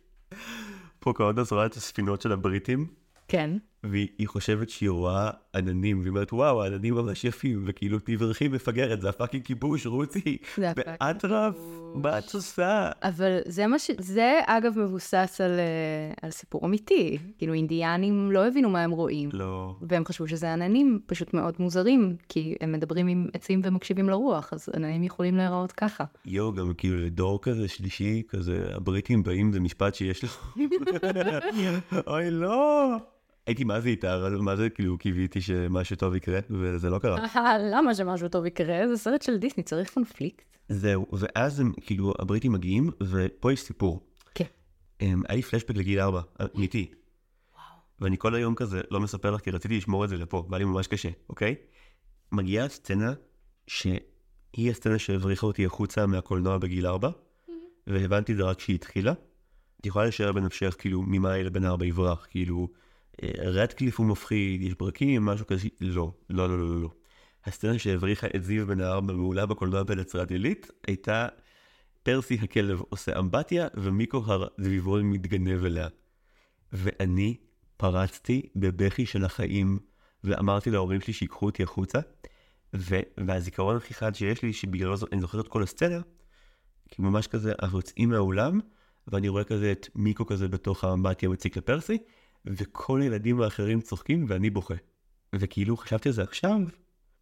פוקהונטס רואה את הספינות של הבריטים. כן. והיא חושבת שהיא רואה עננים, והיא אומרת, וואו, העננים ממש יפים, וכאילו תברכי מפגרת, זה הפאקינג כיבוש, רוצי, באטרף, מה את עושה? אבל זה מה ש... זה אגב מבוסס על, אה, על סיפור אמיתי. כאילו אינדיאנים לא הבינו מה הם רואים. לא. והם חשבו שזה עננים פשוט מאוד מוזרים, כי הם מדברים עם עצים ומקשיבים לרוח, אז עננים יכולים להיראות ככה. יואו, גם כאילו לדור כזה שלישי, כזה, הבריטים באים, זה משפט שיש לו. אוי, לא. הייתי מה זה איתה, מה זה כאילו קיוויתי שמשהו טוב יקרה, וזה לא קרה. למה שמשהו טוב יקרה? זה סרט של דיסני, צריך קונפליקט. זהו, ואז הם, כאילו, הבריטים מגיעים, ופה יש סיפור. כן. היה לי פלשבק לגיל ארבע, אמיתי. ואני כל היום כזה לא מספר לך, כי רציתי לשמור את זה לפה, והיה לי ממש קשה, אוקיי? מגיעה סצנה שהיא הסצנה שהבריחה אותי החוצה מהקולנוע בגיל ארבע, והבנתי את זה רק כשהיא התחילה. את יכולה לשער בנפשך, כאילו, ממה הילד בן ארבע יברח, כאילו... רדקליף הוא מפחיד, יש ברקים, משהו כזה, לא, לא, לא, לא, לא. הסצנה שהבריחה את זיו בן הארבע מעולה בקולנוע בנצרת עילית, הייתה פרסי הכלב עושה אמבטיה, ומיקו הדביבון מתגנב אליה. ואני פרצתי בבכי של החיים, ואמרתי להורים שלי שיקחו אותי החוצה, ו- והזיכרון הכי חד שיש לי, שבגללו אני זוכר את כל הסצנה, כי ממש כזה, אנחנו יוצאים מהאולם, ואני רואה כזה את מיקו כזה בתוך האמבטיה מציק לפרסי, וכל הילדים האחרים צוחקים ואני בוכה. וכאילו חשבתי על זה עכשיו,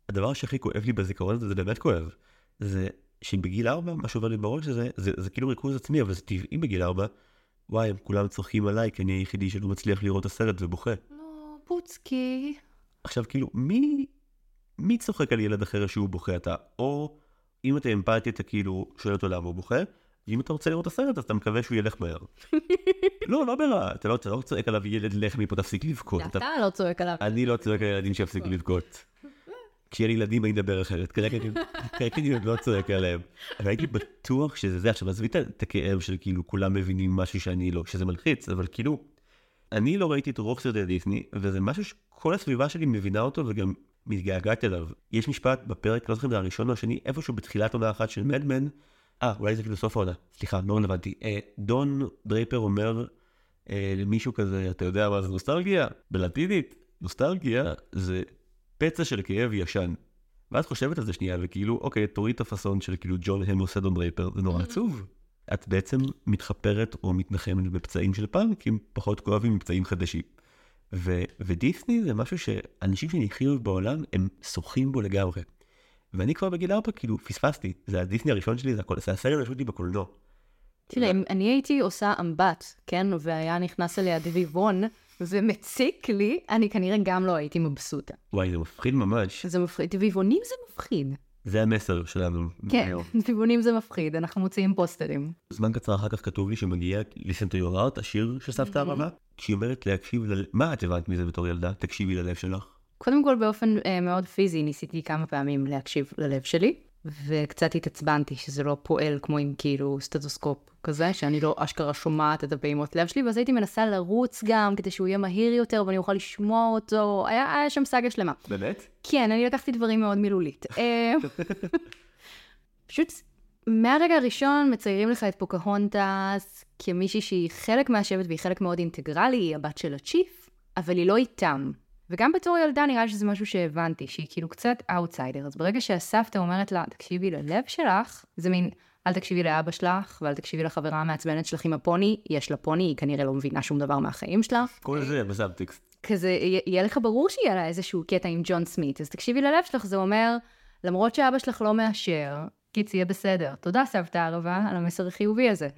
הדבר שהכי כואב לי בזיכרון הזה, זה באמת כואב. זה שבגיל ארבע, מה שעובר לי בראש הזה, זה, זה כאילו ריכוז עצמי, אבל זה טבעי בגיל ארבע. וואי, הם כולם צוחקים עליי, כי אני היחידי שלא מצליח לראות את הסרט ובוכה. לא, פוצקי. עכשיו, כאילו, מי, מי צוחק על ילד אחר שהוא בוכה? אתה, או אם אתה אמפתי, אתה כאילו שואל אותו למה הוא בוכה, ואם אתה רוצה לראות את הסרט, אז אתה מקווה שהוא ילך מהר. לא, לא ברע, אתה לא, אתה לא צועק עליו ילד לך מפה תפסיק לבכות. אתה לא צועק עליו. אני לא צועק על ילדים שיפסיקו לבכות. כשיהיה לי ילדים אני אדבר אחרת, כרגע אני עוד לא צועק עליהם. אבל הייתי בטוח שזה זה, עכשיו עזבי את הכאב של כאילו כולם מבינים משהו שאני לא, שזה מלחיץ, אבל כאילו, אני לא ראיתי את רוב סרטי דיסני, וזה משהו שכל הסביבה שלי מבינה אותו וגם מתגעגעת אליו. יש משפט בפרק, לא זוכר אם זה הראשון או השני, איפשהו בתחילת עונה אחת של מדמן, אה, אולי זה כאילו סוף העונה. סליחה, לא רלוונטי. אה, דון דרייפר אומר אה, למישהו כזה, אתה יודע מה זה נוסטלגיה? בלטינית, נוסטלגיה זה פצע של כאב ישן. ואת חושבת על זה שנייה, וכאילו, אוקיי, תוריד את הפאסון של כאילו ג'ון הם עושה דון דרייפר, זה נורא עצוב. את בעצם מתחפרת או מתנחמת בפצעים של פעם, כי הם פחות כואבים מפצעים חדשים. ו- ודיסני זה משהו שאנשים שנחיות בעולם, הם שוחים בו לגמרי. ואני כבר בגיל ארבע, כאילו, פספסתי. זה הדיסני הראשון שלי, זה, הכל, זה הסרט הראשון שלי בקולנוע. תראה, אם אני הייתי עושה אמבט, כן, והיה נכנס אליה דביבון, ומציק לי, אני כנראה גם לא הייתי מבסוטה. וואי, זה מפחיד ממש. זה מפחיד, דביבונים זה מפחיד. זה המסר שלנו. כן. דביבונים זה מפחיד, אנחנו מוציאים פוסטרים. זמן קצר אחר כך כתוב לי שמגיע heart, השיר של סבתא הרבה, כשהיא אומרת להקשיב, ל... מה את הבנת מזה בתור ילדה? תקשיבי ללב שלך. קודם כל, באופן אה, מאוד פיזי, ניסיתי כמה פעמים להקשיב ללב שלי, וקצת התעצבנתי שזה לא פועל כמו עם כאילו סטטוסקופ כזה, שאני לא אשכרה שומעת את הפעימות לב שלי, ואז הייתי מנסה לרוץ גם, כדי שהוא יהיה מהיר יותר ואני אוכל לשמוע אותו, היה, היה שם סאגה שלמה. באמת? כן, אני לקחתי דברים מאוד מילולית. אה, פשוט מהרגע הראשון מציירים לך את פוקהונטס כמישהי שהיא חלק מהשבט והיא חלק מאוד אינטגרלי, היא הבת של ה chief, אבל היא לא איתם. וגם בתור ילדה נראה שזה משהו שהבנתי, שהיא כאילו קצת אאוטסיידר. אז ברגע שהסבתא אומרת לה, תקשיבי ללב שלך, זה מין, אל תקשיבי לאבא שלך, ואל תקשיבי לחברה המעצבנת שלך עם הפוני, יש לה פוני, היא כנראה לא מבינה שום דבר מהחיים שלה. כל זה בסאבטקסט. כזה, יה- יהיה לך ברור שיהיה לה איזשהו קטע עם ג'ון סמית, אז תקשיבי ללב שלך, זה אומר, למרות שאבא שלך לא מאשר, כי זה יהיה בסדר. תודה סבתא ערבה על המסר החיובי הזה.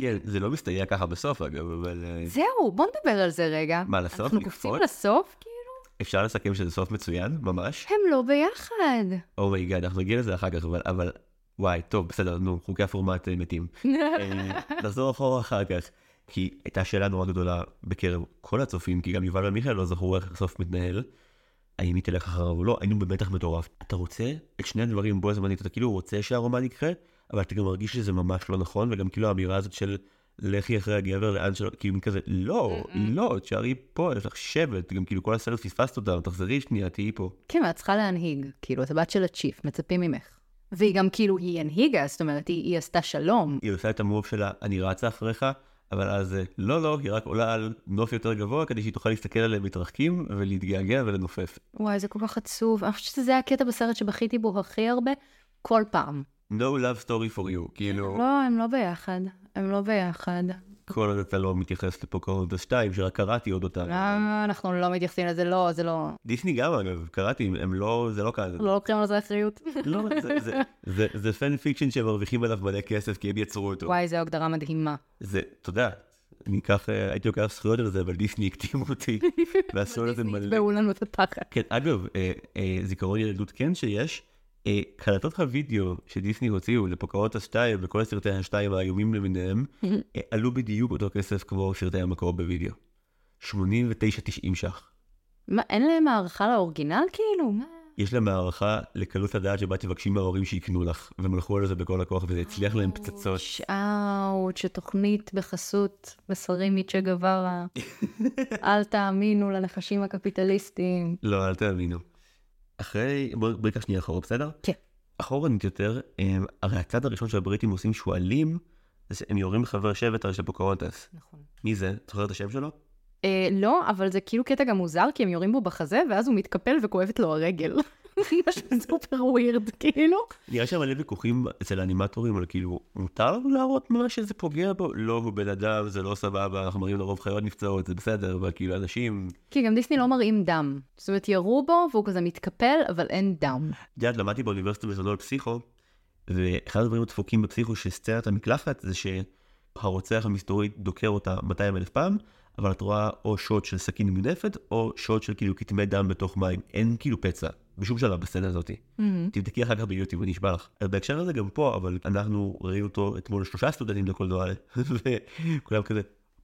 כן, זה לא מסתייע ככה בסוף אגב, אבל אה, זהו, בוא נדבר על זה רגע. מה, לסוף? אנחנו? קופצים לסוף? כאילו? אפשר לסכם שזה סוף מצוין, ממש. הם לא ביחד. oh my god, אנחנו נגיע לזה אחר כך, אבל, אבל, וואי, טוב, בסדר, נו, חוקי הפורמט אה, מתים. אה, נחזור אחורה אחר כך. כי הייתה שאלה נורא גדולה בקרב כל הצופים, כי גם יובל ומיכאל לא זכרו איך הסוף מתנהל. האם היא תלך אחריו או לא, היינו במתח מטורף. אתה רוצה את שני הדברים בו זמנית, אתה כאילו רוצה שהרומן יקרה, אבל אתה גם מרגיש שזה ממש לא נכון, וגם כאילו האמירה הזאת של לכי אחרי הגבר לאן שלא, כאילו כזה, לא, לא, תשארי פה, יש לך שבט, גם כאילו כל הסרט פספסת אותם, תחזרי שנייה, תהיי פה. כן, ואת צריכה להנהיג. כאילו, את הבת של הצ'יף, מצפים ממך. והיא גם כאילו, היא הנהיגה, זאת אומרת, היא, היא עשתה שלום. היא עושה את המוב שלה, אני רצה אחריך, אבל אז אה, לא, לא, היא רק עולה על נוף יותר גבוה כדי שהיא תוכל להסתכל עליהם מתרחקים ולהתגעגע ולנופף. וואי, זה כל כך עצוב. אני חושבת שזה הקטע בסרט שבכיתי בו הכי הרבה, כל פעם. No love story for you, כאילו, לא, הם לא ביחד. הם לא ביחד. כל עוד אתה לא מתייחס לפוקהונטס 2, שרק קראתי עוד אותה. לא, אנחנו לא מתייחסים לזה, לא, זה לא... דיסני גם אגב, קראתי, הם לא, זה לא כאן. לא לוקחים על זה אחריות. לא, זה- fan fiction שהם מרוויחים עליו מלא כסף כי הם יצרו אותו. וואי, זו הגדרה מדהימה. זה, יודע, אני אקח, הייתי לוקח זכויות על זה, אבל דיסני הקדימו אותי, ועשו לזה מלא. יתבעו לנו את התחת. כן, אגב, אה, אה, זיכרון ילדות כן שיש, קלטות הוידאו שדיסני הוציאו לפוקהונטס 2 וכל סרטי השתיים האיומים למיניהם, אה, עלו בדיוק אותו כסף כמו סרטי המקור בוידאו. 89-90 ש"ח. מה, אין להם הערכה לאורגינל כאילו? מה? יש להם הערכה לקלות הדעת שבה תבקשי מההורים שיקנו לך, והם הלכו על זה בכל הכוח וזה הצליח להם פצצות. אאוץ', שתוכנית בחסות מסרים מצ'ה גווארה. אל תאמינו לנחשים הקפיטליסטיים. לא, אל תאמינו. אחרי, בואי ניקח שנייה אחורה, בסדר? כן. אחורנית יותר, הם, הרי הצד הראשון שהבריטים עושים שועלים, זה שהם יורים בחבר שבט של פוקהונטס. נכון. מי זה? את זוכרת את השם שלו? אה, לא, אבל זה כאילו קטע גם מוזר, כי הם יורים בו בחזה, ואז הוא מתקפל וכואבת לו הרגל. משהו סופר ווירד, כאילו. נראה שם מלא ויכוחים אצל האנימטורים על כאילו, מותר לנו להראות מה שזה פוגע בו? לא, הוא בן אדם, זה לא סבבה, אנחנו מראים לרוב חיות נפצעות, זה בסדר, אבל כאילו אנשים... כי גם דיסני לא מראים דם. זאת אומרת, ירו בו, והוא כזה מתקפל, אבל אין דם. את יודעת, למדתי באוניברסיטה בזמנו על פסיכו, ואחד הדברים הדפוקים בפסיכו של סצנת המקלחת זה שהרוצח המסתורי דוקר אותה 200 אלף פעם, אבל את רואה או שוט של סכין מונפת, או שוט של כאילו כתמי דם בתוך מים. אין כאילו פצע, בשום שלב בסצנה הזאת. תבדקי אחר כך ביוטיוב, אני אשבע לך. אז בהקשר הזה גם פה, אבל אנחנו ראינו אותו אתמול שלושה סטודנטים לקולנוע, וכולם כזה,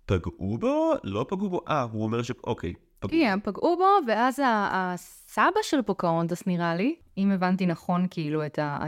פגעו בו? לא פגעו בו? אה, הוא אומר ש... אוקיי. פגעו. כן, פגעו בו, ואז ה- הסבא של פוקהונטס נראה לי, אם הבנתי נכון, כאילו, את ה-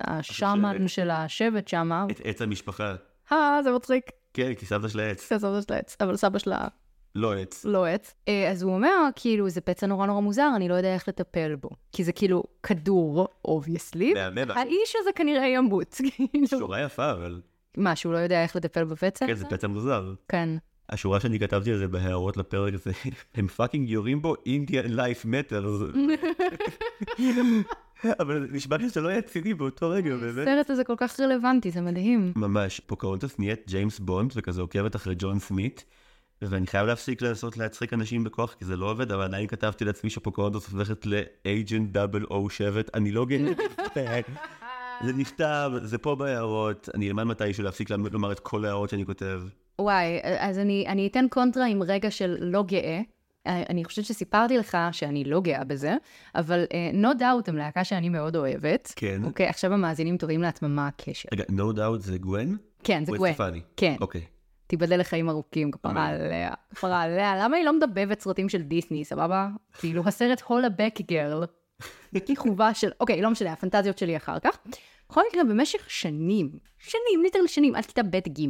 השאמן. של השבט שמה. את עץ המשפחה. אה, זה מצחיק. כן, כי סבתא של העץ. זה סבא של העץ, אבל סבא שלה לא עץ. לא עץ. אה, אז הוא אומר, כאילו, זה פצע נורא נורא מוזר, אני לא יודע איך לטפל בו. כי זה כאילו כדור, obviously. מהמם. האיש הזה כנראה ימות. כאילו. שורה יפה, אבל... מה, שהוא לא יודע איך לטפל בפצע? כן, זה פצע מוזר. כן. השורה שאני כתבתי על זה בהערות לפרק הזה, הם fucking יורים בו Indian life matters. אבל נשמע לי שזה לא היה ציני באותו רגע, באמת. הסרט הזה כל כך רלוונטי, זה מדהים. ממש, פוקהונטס נהיית ג'יימס בונד וכזה עוקבת אחרי ג'ון סמית. ואני חייב להפסיק לנסות להצחיק אנשים בכוח כי זה לא עובד, אבל עדיין כתבתי לעצמי שפוקהונטס הופכת לאג'נט 007, אני לא גאה. זה נכתב, זה פה בהערות, אני אלמד מתישהו להפסיק לומר את כל ההערות שאני כותב. וואי, אז אני, אני אתן קונטרה עם רגע של לא גאה. אה, אני חושבת שסיפרתי לך שאני לא גאה בזה, אבל uh, No Doubt הם להקה שאני מאוד אוהבת. כן. אוקיי, עכשיו המאזינים תוהים לעצמם מה הקשר. רגע, No Doubt זה גwen? כן, זה. אסטפני? כן. אוקיי. תיבדל לחיים ארוכים, כפרה עליה. כפרה עליה. למה היא לא מדבבת סרטים של דיסני, סבבה? כאילו, הסרט Hollaback Girl. כיכובה של... אוקיי, לא משנה, הפנטזיות שלי אחר כך. בכל מקרה, במשך שנים, שנים, literally שנים, עד כיתה ב' ג',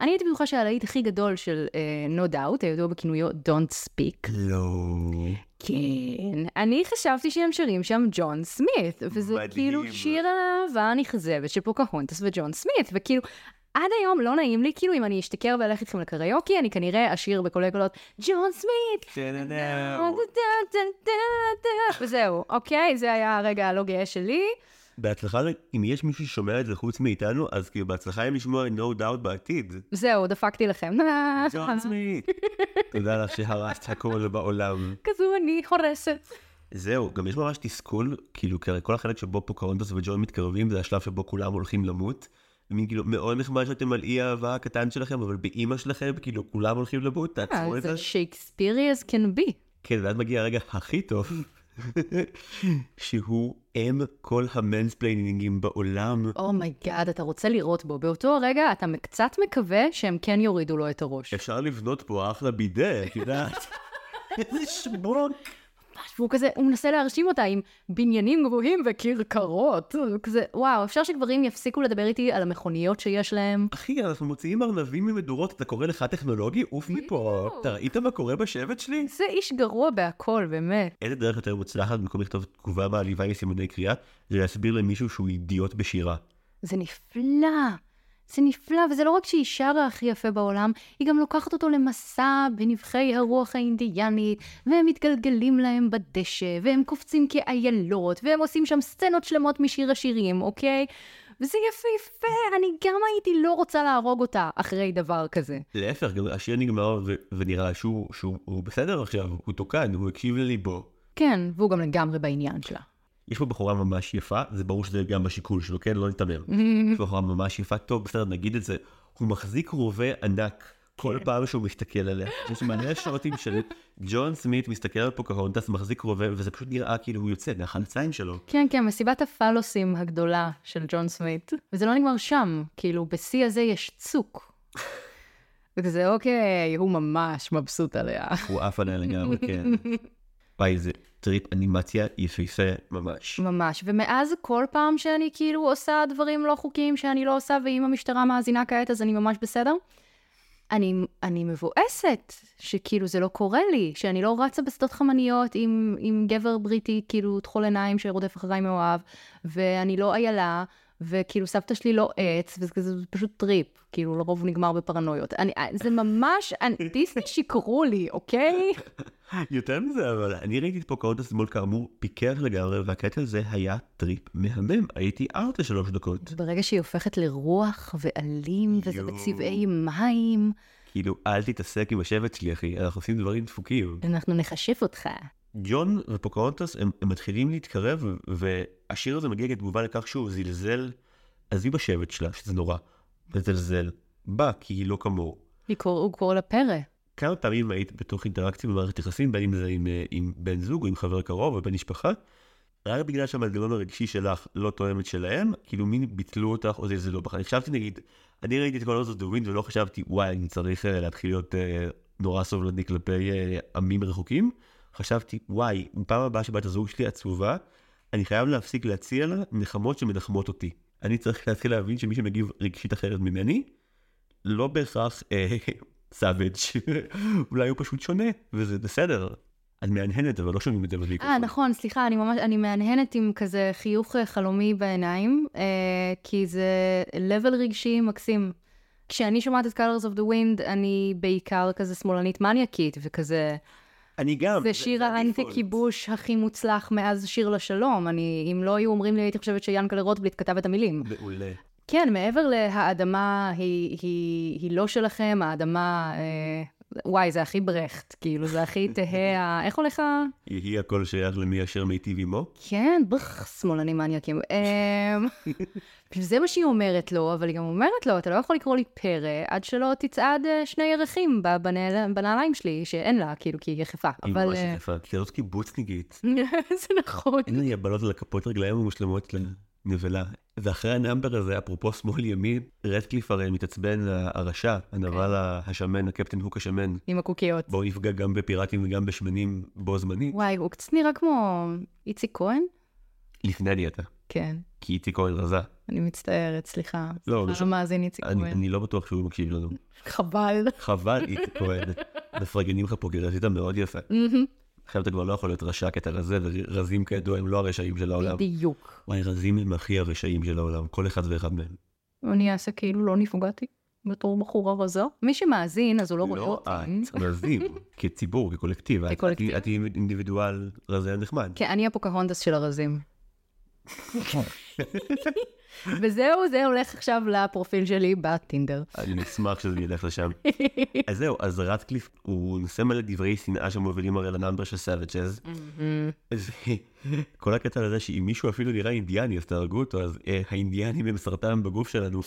אני הייתי בטוחה שהלהיט הכי גדול של uh, No Doubt, הידוע בכינויו Don't Speak. לא. כן, אני חשבתי שהם שרים שם ג'ון סמית, וזה מדהים. כאילו שיר על האהבה הנכזבת של פוקהונטס וג'ון סמית, וכאילו, עד היום לא נעים לי, כאילו אם אני אשתכר ואלך איתכם לקריוקי, אני כנראה אשיר בקולי קולות, ג'ון סמית! וזהו, אוקיי? זה היה הרגע הלא גאה שלי. בהצלחה, אם יש מישהו ששומע את זה חוץ מאיתנו, אז כאילו בהצלחה עם לשמוע No Doubt בעתיד. זהו, דפקתי לכם. ג'ון סמית. תודה לך שהרסת הכל בעולם. כזו אני הורסת. זהו, גם יש ממש תסכול, כאילו, כי הרי כל החלק שבו פוקהונטס וג'ון מתקרבים, זה השלב שבו כולם הולכים למות. ומין כאילו, מאוד נחמד שאתם על אי האהבה הקטן שלכם, אבל באימא שלכם, כאילו, כולם הולכים למות, תעצרו את זה. זה שייקספירי as can be. כן, ואז מגיע הרגע הכי טוב, שהוא אם כל ה mansplainingים בעולם. oh my god, אתה רוצה לראות בו. באותו רגע אתה קצת מקווה שהם כן יורידו לו את הראש. אפשר לבנות פה אחלה בידה, את יודעת. איזה שמות. והוא כזה, הוא מנסה להרשים אותה עם בניינים גבוהים וכרכרות. כזה, וואו, אפשר שגברים יפסיקו לדבר איתי על המכוניות שיש להם. אחי, אנחנו מוציאים ארנבים ממדורות, אתה קורא לך טכנולוגי? עוף מפה. אתה ראית מה קורה בשבט שלי? זה איש גרוע בהכל, באמת. איזה דרך יותר מוצלחת במקום לכתוב תגובה מעליבה עם סימני קריאה, זה להסביר למישהו שהוא אידיוט בשירה. זה נפלא. זה נפלא, וזה לא רק שהיא שרה הכי יפה בעולם, היא גם לוקחת אותו למסע בנבחי הרוח האינדיאנית, והם מתגלגלים להם בדשא, והם קופצים כאיילות, והם עושים שם סצנות שלמות משיר השירים, אוקיי? וזה יפהפה, אני גם הייתי לא רוצה להרוג אותה אחרי דבר כזה. להפך, גם השיר נגמר ו- ונראה שהוא, שהוא הוא בסדר עכשיו, הוא תוקן, הוא הקשיב לליבו. כן, והוא גם לגמרי בעניין שלה. יש פה בחורה ממש יפה, זה ברור שזה גם בשיקול שלו, כן? לא ניתמם. יש בחורה ממש יפה, טוב, בסדר, נגיד את זה. הוא מחזיק רובה ענק כל פעם שהוא מסתכל עליה. יש מלא שוטים של ג'ון סמית מסתכל על פוקהונטס, מחזיק רובה, וזה פשוט נראה כאילו הוא יוצא מהחלציים שלו. כן, כן, מסיבת הפלוסים הגדולה של ג'ון סמית. וזה לא נגמר שם, כאילו, בשיא הזה יש צוק. וכזה, אוקיי, הוא ממש מבסוט עליה. הוא עף עליה לגמרי, כן. וואי, זה טריפ אנימציה יפהפה ממש. ממש, ומאז כל פעם שאני כאילו עושה דברים לא חוקיים שאני לא עושה, ואם המשטרה מאזינה כעת אז אני ממש בסדר, אני, אני מבואסת שכאילו זה לא קורה לי, שאני לא רצה בשדות חמניות עם, עם גבר בריטי כאילו כחול עיניים שרודף אחריי מאוהב, ואני לא איילה, וכאילו סבתא שלי לא עץ, וזה כזה זה פשוט טריפ, כאילו לרוב נגמר בפרנויות. אני, זה ממש, אני, דיסני שיקרו לי, אוקיי? יותר מזה, אבל אני ראיתי את פוקהונטס אתמול כאמור פיכח לגמרי, והקטע הזה היה טריפ מהמם, הייתי out לשלוש דקות. ברגע שהיא הופכת לרוח ואלים, וזה. בצבעי מים, כאילו, אל תתעסק עם השבט שלי, אחי, אנחנו עושים דברים דפוקים. אנחנו נחשף אותך. ג'ון ופוקהונטס הם, הם מתחילים להתקרב, והשיר הזה מגיע כתגובה לכך שהוא זלזל, עזבי בשבט שלה, שזה נורא, מזלזל, בה, כי היא לא כמוהו. קור- הוא קורא לה פרא. כמה פעמים היית בתוך אינטראקציה במערכת יחסים, בין אם זה עם, אה, עם בן זוג או עם חבר קרוב או בן משפחה, רק בגלל שהמנגנון הרגשי שלך לא תואם את שלהם, כאילו מין ביטלו אותך או זלזלו בך. אני חשבתי נגיד, אני ראיתי את כל הזאת דווין ולא חשבתי, וואי, אני צריך אה, להתחיל להיות אה, נורא סובלני כלפי אה, עמים רחוקים. חשבתי, וואי, בפעם הבאה שבת הזוג שלי עצובה, אני חייב להפסיק להציע לה נחמות שמנחמות אותי. אני צריך להתחיל להבין שמי שמגיב רגשית אחרת ממני, לא בהכרח אה, savage, אולי הוא פשוט שונה, וזה בסדר. את מהנהנת, אבל לא שומעים את זה במיקרופון. אה, נכון, סליחה, אני ממש, אני מהנהנת עם כזה חיוך אה, חלומי בעיניים, אה, כי זה level רגשי מקסים. כשאני שומעת את Colors of the Wind, אני בעיקר כזה שמאלנית מניאקית, וכזה, אני גם. זה שיר האנטי-כיבוש הכי מוצלח מאז שיר לשלום. אני, אם לא היו אומרים לי, הייתי חושבת שיאנקלה רוטבליט כתב את המילים. מעולה. כן, מעבר להאדמה היא, היא, היא לא שלכם, האדמה, אה, וואי, זה הכי ברכט, כאילו, זה הכי תהה, איך הולך ה... יהי הכל שייך למי אשר מיטיב עמו. כן, בח, שמאלנים מניאקים. אמ, זה מה שהיא אומרת לו, אבל היא גם אומרת לו, אתה לא יכול לקרוא לי פרא עד שלא תצעד אה, שני ירחים בנעליים שלי, שאין לה, כאילו, כי היא יחפה. היא. ממש אה, יפה. כי זאת קיבוצניקית. זה נכון. אין לה יבלות על הכפות רגליים המושלמות לנבלה. ואחרי ה number הזה, אפרופו שמאל ימין, רדקליף הרי מתעצבן הרשע, הנבל השמן, הקפטן הוק השמן. עם הקוקיות. בואו יפגע גם בפיראטים וגם בשמנים בו זמנית. וואי, הוא קצת נראה כמו איציק כהן? לפני הדיאטה. כן. כי איציק כהן רזה. אני מצטערת, סליחה. לא, סליחה לא- למאזין איציק כהן. אני לא בטוח שהוא מקשיב לנו. חבל. חבל איציק כהן. מפרגנים לך פה רזית מאוד יפה. עכשיו אתה כבר לא יכול להיות רשע כי אתה רזה, ורזים כידוע הם לא הרשעים של העולם. בדיוק. וואי, רזים הם הכי הרשעים של העולם, כל אחד ואחד מהם. אני אעשה כאילו לא נפגעתי בתור בחורה רזה. מי שמאזין, אז הוא לא רואה לא אותי. את, רזים, כציבור, כקולקטיב. את- כקולקטיב. את תהיי אינדיבידואל רזה נחמד. כן, אני הפוקהונטס של הרזים. וזהו, זה הולך עכשיו לפרופיל שלי בטינדר. אני אשמח שזה ילך לשם. אז זהו, אז רטקליף הוא נושא מלא דברי שנאה שמובילים הרי ל number של Savages. אז כל הקטע הזה שאם מישהו אפילו נראה אינדיאני אז תהרגו אותו, אז אה, האינדיאנים הם סרטן בגוף שלנו.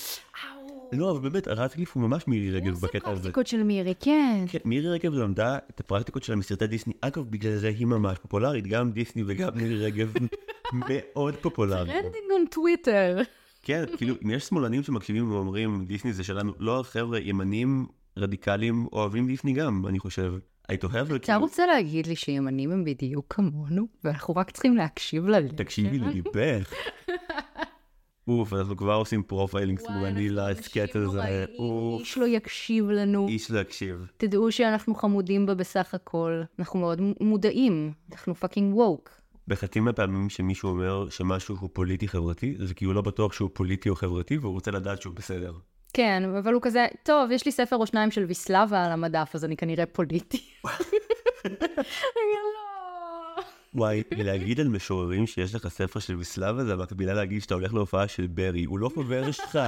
לא, אבל באמת, רטקליף הוא ממש מירי רגב בקטע הזה. פרקטיקות של מירי, כן. כן, מירי רגב למדה את הפרקטיקות שלה מסרטי דיסני. אגב, בגלל זה היא ממש פופולרית, גם דיסני וגם מירי רגב מאוד פופולרית. trending on טוויטר. כן, כאילו, אם יש שמאלנים שמקשיבים ואומרים, דיסני זה שלנו, לא, חבר'ה, ימנים רדיקליים אוהבים דיסני גם, אני חושב. היית אוהב, אתה כאילו, רוצה להגיד לי שימנים הם בדיוק כמונו, ואנחנו רק צריכים להקשיב ללב תקשיבי שלנו? לליבך. אוף, אנחנו כבר עושים profiling סמואלי לסקט הזה. אוף, איש לא יקשיב לנו. איש לא יקשיב. תדעו שאנחנו חמודים בה בסך הכל. אנחנו מאוד מודעים. אנחנו fucking woke. בחצי מהפעמים שמישהו אומר שמשהו הוא פוליטי חברתי, זה כי הוא לא בטוח שהוא פוליטי או חברתי, והוא רוצה לדעת שהוא בסדר. כן, אבל הוא כזה, טוב, יש לי ספר או שניים של ויסלבה על המדף, אז אני כנראה פוליטי. לא. וואי, להגיד על משוררים שיש לך ספר של ויסלבה זה מקבילה להגיד שאתה הולך להופעה של ברי, הוא לא חבר שלך.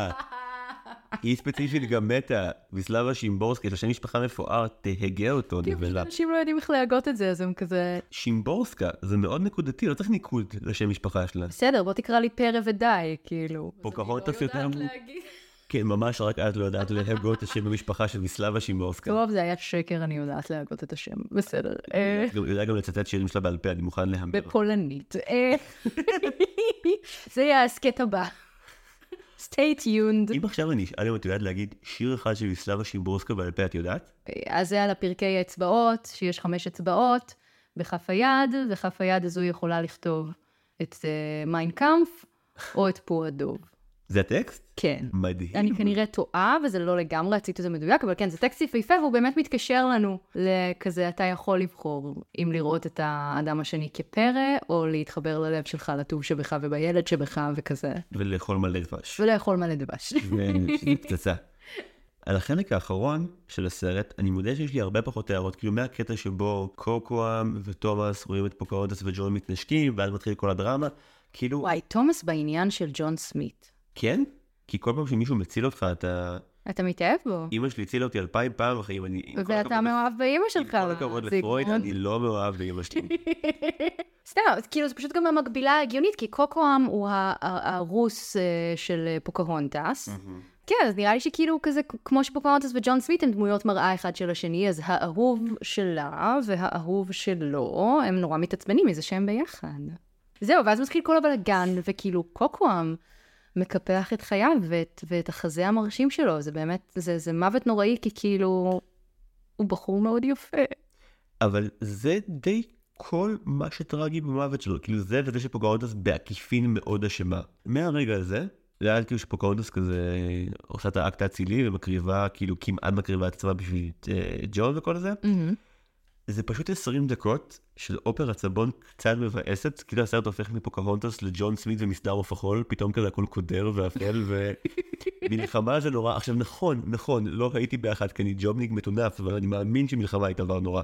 היא ספציפית גם מתה, ויסלבה שימבורסקי, יש לה שם משפחה מפואר, תהגה אותו, נבלה. אנשים לא יודעים איך להגות את זה, אז הם כזה... שימבורסקה, זה מאוד נקודתי, לא צריך ניקוד לשם משפחה שלה. בסדר, בוא תקרא לי פרא ודי, כאילו. פוקהונטס יותר... כן, ממש רק את לא יודעת להגות את השם במשפחה של ויסלבה שימבורסקה. טוב, זה היה שקר, אני יודעת להגות את השם. בסדר. אה, גם- יודע גם לצטט שירים שלה בעל פה, אני מוכן להמר. בפולנית. אה, זה יהיה ההסכת הבא. stay tuned. אם עכשיו אני אשאל אם את יודעת להגיד שיר אחד של ויסלבה שימבורסקה בעל פה, את יודעת? אז זה על הפרקי אצבעות, שיש חמש אצבעות בכף היד, וכף היד הזו יכולה לכתוב את מיינקאמפ או את פו הדוב. זה הטקסט? כן. מדהים. אני כנראה טועה, וזה לא לגמרי הציטוט המדויק, אבל כן, זה טקסט יפהפה, והוא באמת מתקשר לנו לכזה, אתה יכול לבחור אם לראות את האדם השני כפרא, או להתחבר ללב שלך, לטוב שבך ובילד שבך, וכזה, ולאכול מלא דבש. ולאכול מלא דבש. ושזה פצצה. על החלק האחרון של הסרט, אני מודה שיש לי הרבה פחות הערות, כאילו מהקטע שבו קוקואם ותומאס רואים את פוקהונטס וג'ון מתנשקים, ואז מתחיל כל הדרמה, כאילו, וואי, תומאס בעניין של ג'ון סמית. כן? כי כל פעם שמישהו מציל אותך, אתה... אתה מתאהב בו? אמא שלי הצילה אותי אלפיים פעם בחיים, אני... עם ואתה מאוהב באימא עם שלך. כל הכבוד לפרויד, אני לא מאוהב באמא שלי. סתם, כאילו, זה פשוט גם המקבילה ההגיונית, כי קוקואם הוא הרוס אה, של פוקהונטס. כן, אז נראה לי שכאילו כזה, כמו שפוקהונטס וג'ון סמית הם דמויות מראה אחד של השני, אז האהוב שלה והאהוב שלו, הם נורא מתעצבנים מזה שהם ביחד. זהו, ואז מתחיל כל הבלאגן, וכאילו קוקואם מקפח את חייו ואת, ואת החזה המרשים שלו, זה באמת, זה, זה מוות נוראי, כי כאילו, הוא בחור מאוד יפה. אבל זה די כל מה שטרגי במוות שלו, כאילו זה וזה שפוקהונטס בעקיפין מאוד אשמה. מהרגע הזה, זה היה כאילו שפוקהונטס כזה עושה את האקט האצילי ומקריבה, כאילו כמעט מקריבה את עצמה בשביל אה, ג'ון וכל זה. מהמם. זה פשוט 20 דקות של אופרת סבון קצת מבאסת, כאילו הסרט הופך מפוקהונטס לג'ון סמית ומסדר עוף החול, פתאום כזה הכל קודר ואפל, ומלחמה זה נורא. עכשיו נכון, נכון, לא הייתי באחת כי אני ג'ובניק מטונף, אבל אני מאמין שמלחמה היא דבר נורא.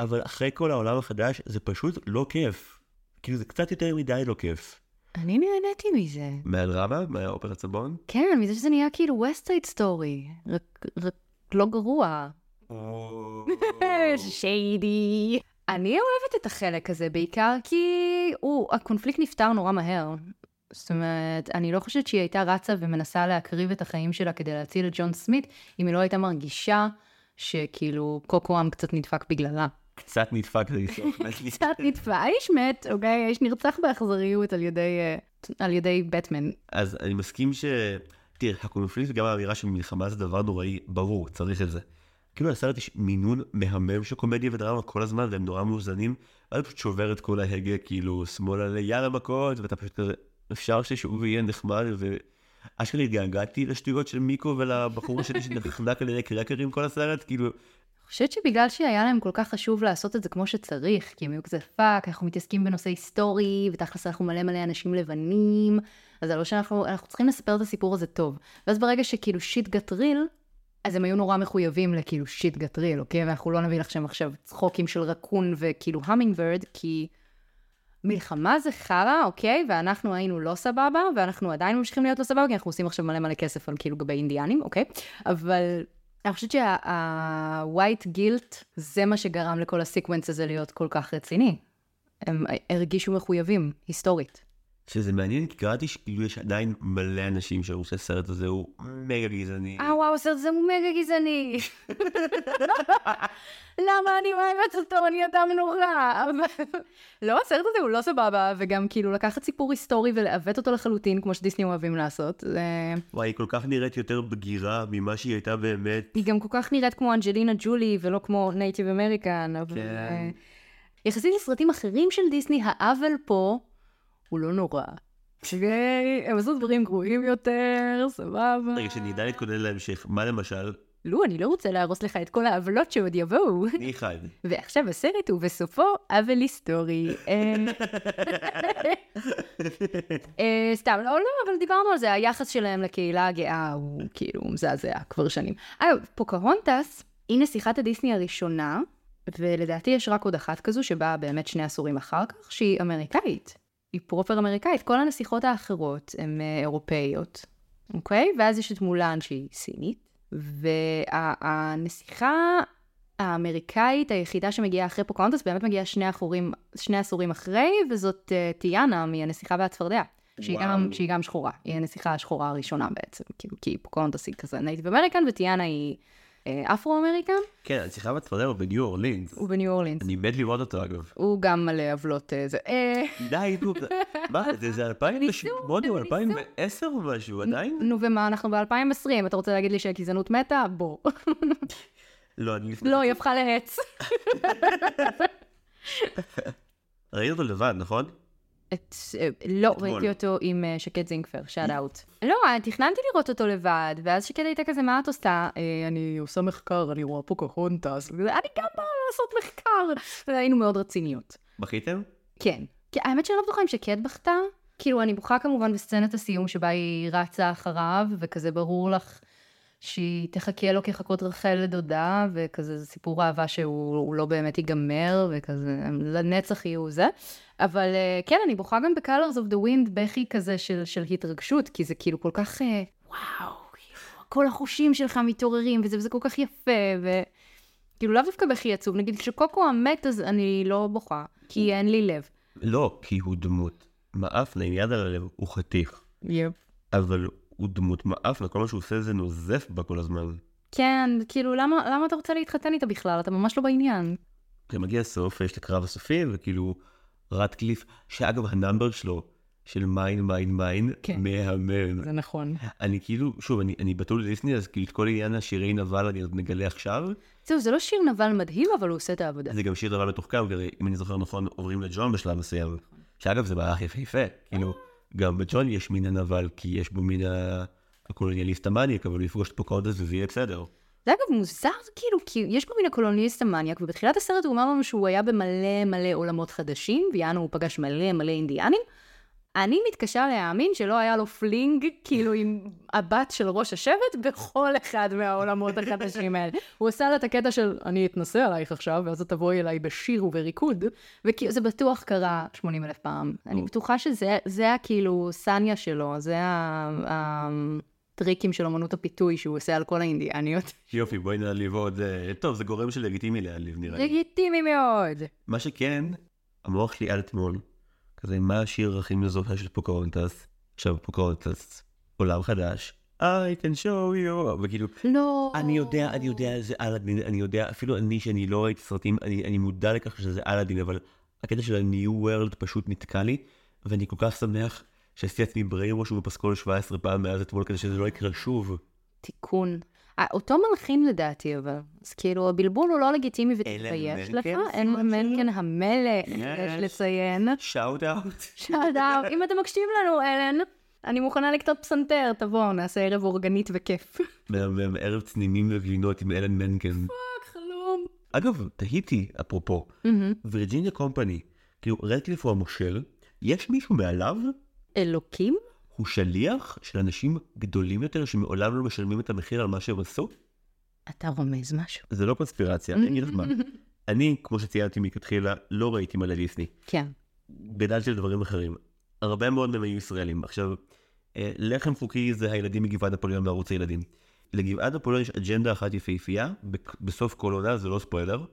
אבל אחרי כל העולם החדש, זה פשוט לא כיף. כאילו זה קצת יותר מדי לא כיף. אני נהניתי מזה. מהדרמה? מהאופרת סבון? כן, מזה שזה נהיה כאילו West Side Story. רק, רק לא גרוע. שיידי. אני אוהבת את החלק הזה, בעיקר כי הוא, הקונפליקט נפתר נורא מהר. זאת אומרת, אני לא חושבת שהיא הייתה רצה ומנסה להקריב את החיים שלה כדי להציל את ג'ון סמית, אם היא לא הייתה מרגישה שכאילו קוקואם קצת נדפק בגללה. קצת נדפק זה לצורך. קצת נדפק, האיש מת, אוקיי? האיש נרצח באכזריות על ידי, אה, על ידי בטמן. אז אני מסכים ש... תראה, הקונפליקט וגם האמירה של מלחמה זה דבר נוראי, ברור, צריך את זה. כאילו לסרט יש מינון מהמם של קומדיה ודרמה כל הזמן, והם נורא מאוזנים, ואז פשוט שובר את כל ההגה, כאילו, שמאלה ליאללה מכות, ואתה פשוט כזה, אפשר ששוב יהיה נחמד, ואשכרה התגעגעתי לשטויות של מיקו ולבחור השני שנחנק על ידי קרקרים כל הסרט, כאילו, אני חושבת שבגלל שהיה להם כל כך חשוב לעשות את זה כמו שצריך, כי הם היו כזה fuck, אנחנו מתעסקים בנושא היסטורי, ותכלס אנחנו מלא מלא אנשים לבנים, אז זה לא שאנחנו אנחנו צריכים לספר את הסיפור הזה טוב. ואז ברגע שכאילו shit got real, אז הם היו נורא מחויבים לכאילו shit got real, אוקיי? ואנחנו לא נביא לכם עכשיו צחוקים של רקון וכאילו hummingbird, כי מלחמה זה חרא, אוקיי? ואנחנו היינו לא סבבה, ואנחנו עדיין ממשיכים להיות לא סבבה, כי אנחנו עושים עכשיו מלא מלא כסף על כאילו גבי אינדיאנים, אוקיי? אבל אני חושבת שה-white guilt זה מה שגרם לכל ה sequence הזה להיות כל כך רציני. הם הרגישו מחויבים, היסטורית. שזה מעניין, כי קראתי שכאילו יש עדיין מלא אנשים שאומרים שהסרט הזה הוא מגה גזעני. אה וואו, הסרט הזה הוא מגה גזעני. למה אני אוהבת אותו? אני אדם נורא. לא, הסרט הזה הוא לא סבבה, וגם כאילו לקחת סיפור היסטורי ולעוות אותו לחלוטין, כמו שדיסני אוהבים לעשות. וואי, היא כל כך נראית יותר בגירה ממה שהיא הייתה באמת. היא גם כל כך נראית כמו אנג'לינה ג'ולי, ולא כמו Native American. כן. אה, יחסית לסרטים אחרים של דיסני, העוול פה הוא לא נורא. אוקיי? הם עשו דברים גרועים יותר, סבבה. רגע, שנדע להתכונן להמשך. מה למשל? לא, אני לא רוצה להרוס לך את כל העוולות שעוד יבואו. אני אחד. ועכשיו הסרט הוא בסופו עוול היסטורי. אה, אה, סתם, לא, לא, אבל דיברנו על זה, היחס שלהם לקהילה הגאה הוא כאילו מזעזע כבר שנים. אגב, פוקהונטס היא נסיכת הדיסני הראשונה, ולדעתי יש רק עוד אחת כזו שבאה באמת שני עשורים אחר כך, שהיא אמריקאית. היא proper אמריקאית, כל הנסיכות האחרות הן אה, אירופאיות, אוקיי? ואז יש את מולן שהיא סינית, והנסיכה האמריקאית היחידה שמגיעה אחרי פוקהונטס באמת מגיעה שני, אחורים, שני עשורים אחרי, וזאת uh, טיאנה מהנסיכה והצפרדע. שהיא. גם, שהיא גם שחורה, היא הנסיכה השחורה הראשונה בעצם, כאילו, כי פוקהונטס היא כזה Native American, וטיאנה היא אפרו-אמריקן, כן, אני שיחה בצפרדע הוא בניו אורלינס. הוא בניו אורלינס. אני מת לראות אותו אגב. הוא גם מלא עוולות אה, זה. אה, די, נו, מה, זה- זה 2008 או 2010 או משהו, עדיין? נו ומה, אנחנו ב-2020, אתה רוצה להגיד לי שהגזענות מתה? בוא. לא, אני לפני... לא, היא הפכה לעץ. ראית אותו לבד, נכון? את, אה, לא, אתמול. ראיתי אותו עם אה, שקד זינגפר, שאט אאוט. לא, אה, תכננתי לראות אותו לבד, ואז שקד הייתה כזה, מה את עושה? "אה, אני עושה מחקר, אני רואה פוקהונטס. וכזה, אני גם באה לעשות מחקר. והיינו מאוד רציניות. בכיתם? כן. כי האמת שאני לא בטוחה אם שקד בכתה. כאילו, אני בוכה כמובן בסצנת הסיום שבה היא רצה אחריו, וכזה ברור לך שהיא תחכה לו כחכות רחל לדודה, וכזה זה סיפור אהבה שהוא הוא לא באמת ייגמר, וכזה לנצח יהיו זה. אבל אה, כן, אני בוכה גם ב-Colors of the Wind בכי כזה של, של התרגשות, כי זה כאילו כל כך, אה, וואו, כאילו, כל החושים שלך מתעוררים, וזה, וזה כל כך יפה, ו... כאילו לאו דווקא בכי עצוב, נגיד כשקוקו המת אז אני לא בוכה, כי אין לי לב. לא, כי הוא דמות מאפנה עם יד על הלב, הוא חתיך. יפ. אבל הוא דמות מאפנה, כל מה שהוא עושה זה נוזף בה כל הזמן. כן, כאילו למה, למה אתה רוצה להתחתן איתה בכלל? אתה ממש לא בעניין. כשמגיע הסוף, יש את הקרב הסופי, וכאילו, רטקליף, שאגב, ה number שלו, של Mine, Mine, Mine, כן. מהמם. זה נכון. אני כאילו, שוב, אני, אני בתול לדיסני, אז כאילו את כל עניין השירי נבל אני עוד מגלה עכשיו. זהו, זה לא שיר נבל מדהים, אבל הוא עושה את העבודה. זה גם שיר נבל מתוחכם, ואם אני זוכר נכון, עוברים לג'ון בשלב מסוים. שאגב, זה מהלך יפהפה. כאילו, גם בג'ון יש מין הנבל, כי יש בו מין הקולוניאליסט המניאק, אבל הוא יפגוש את פוקהונטס וזה יהיה בסדר. זה אגב מוזר, כאילו, כי יש כל מיני קולוניאליסט המניאק, ובתחילת הסרט הוא אמר לנו שהוא היה במלא מלא עולמות חדשים, ויענו הוא פגש מלא מלא אינדיאנים. אני מתקשה להאמין שלא היה לו fling, כאילו, עם הבת של ראש השבט בכל אחד מהעולמות החדשים האלה. הוא עשה לה את הקטע של, אני אתנסה עלייך עכשיו, ואז את תבואי אליי בשיר ובריקוד, וכאילו, זה בטוח קרה 80 אלף פעם. אני בטוחה שזה זה הכאילו שטיק שלו, זה ה- הטריקים של אמנות הפיתוי שהוא עושה על כל האינדיאניות. יופי, בואי נעליב עוד... אה, טוב, זה גורם שלגיטימי להעליב נראה לי. לגיטימי מאוד. מה שכן, המוח שלי עד אתמול, כזה, מה השיר הכי מזוהה של פוקהונטס? עכשיו, פוקהונטס, עולם חדש, I can show you, וכאילו, לא. אני יודע, אני יודע, זה אלאדין, אני יודע, אפילו אני, שאני לא ראיתי סרטים, אני, אני מודע לכך שזה אלאדין, אבל הקטע של ה-New World פשוט נתקע לי, ואני כל כך שמח שעשיתי עצמי בריימונד ובפסקול 17 פעם מאז אתמול, כדי שזה לא יקרה שוב. תיקון. אה, אותו מלחין לדעתי, אבל. אז כאילו, הבלבול הוא לא לגיטימי ותתבייש אלן מנקן, אין מנקן המלך, יש. לציין. Shout out. Shout out. אם אתה מקשיב לנו, אלן, אני מוכנה לקנות פסנתר, תבוא, נעשה ערב אורגנית וכיף. ערב יינות וגבינות עם אלן מנקן. Fuck, חלום. אגב, תהיתי, אפרופו, וירג'יניה קומפני, כאילו, רדקליף הוא המושל, יש מישהו מעליו? אלוקים? הוא שליח של אנשים גדולים יותר שמעולם לא משלמים את המחיר על מה שהם עשו? אתה רומז משהו. זה לא קונספירציה, אני אגיד לך מה. אני, כמו שציינתי מכתחילה, לא ראיתי מלא דיסני. כן. גדלתי על דברים אחרים. הרבה מאוד מהם היו ישראלים. עכשיו, אה, לחם חוקי זה הילדים מגבעת נפוליאון בערוץ הילדים. לגבעת נפוליאון יש אג'נדה אחת יפהפייה, בסוף כל עונה זה לא ספוילר,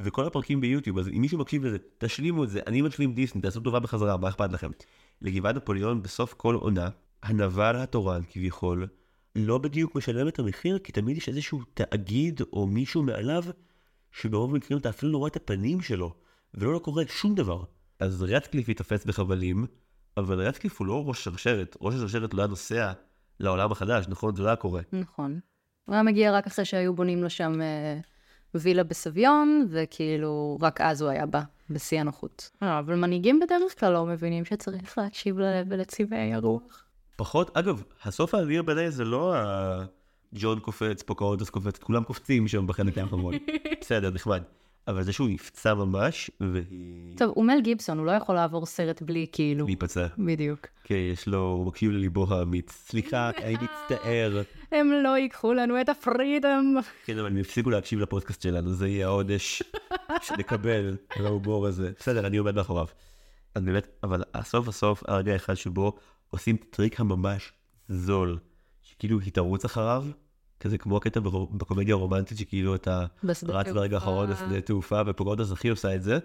וכל הפרקים ביוטיוב, אז אם מישהו מקשיב לזה, תשלימו את זה, אני משלים דיסני, תעשו טובה בחזרה, מה אכפת לכם? לגבעת נפוליאון בסוף כל עונה, הנבל התורן כביכול, לא בדיוק משלם את המחיר, כי תמיד יש איזשהו תאגיד או מישהו מעליו, שברוב המקרים אתה אפילו לא רואה את הפנים שלו, ולא לא קורה שום דבר. אז רדקליף ייתפס בחבלים, אבל רדקליף הוא לא ראש שרשרת, ראש השרשרת לא היה נוסע לעולם החדש, נכון? זה לא היה קורה. נכון. הוא היה מגיע רק אחרי שהיו בונים לו שם אה, וילה בסביון, וכאילו, רק אז הוא היה בא, בשיא הנוחות. לא, אבל מנהיגים בדרך כלל לא מבינים שצריך להקשיב ללב ולצבעי הרוח. פחות, אגב, הסוף האוויר בעיניי זה לא ה... ג'ון קופץ, פוקהונטס קופץ, כולם קופצים שם בחלק האחרון. בסדר, נחמד. אבל זה שהוא נפצע ממש, והיא... טוב, הוא מל גיבסון, הוא לא יכול לעבור סרט בלי כאילו... להיפצע. בדיוק. כן, יש לו, הוא מקשיב לליבו האמיץ. סליחה, אני מצטער. הם לא ייקחו לנו את הפרידום. כן, אבל הם יפסיקו להקשיב לפודקאסט שלנו, זה יהיה העונש שנקבל על ההומור הזה. בסדר, אני עומד מאחוריו. אז באמת, אבל הסוף הסוף, הרגע האחד שבו עושים את הטריק הממש זול, שכאילו היא תרוץ אחריו, כזה כמו הקטע בקומדיה הרומנטית, שכאילו אתה רץ ברגע. האחרון לשדה תעופה, ופוגונטס הכי עושה את זה,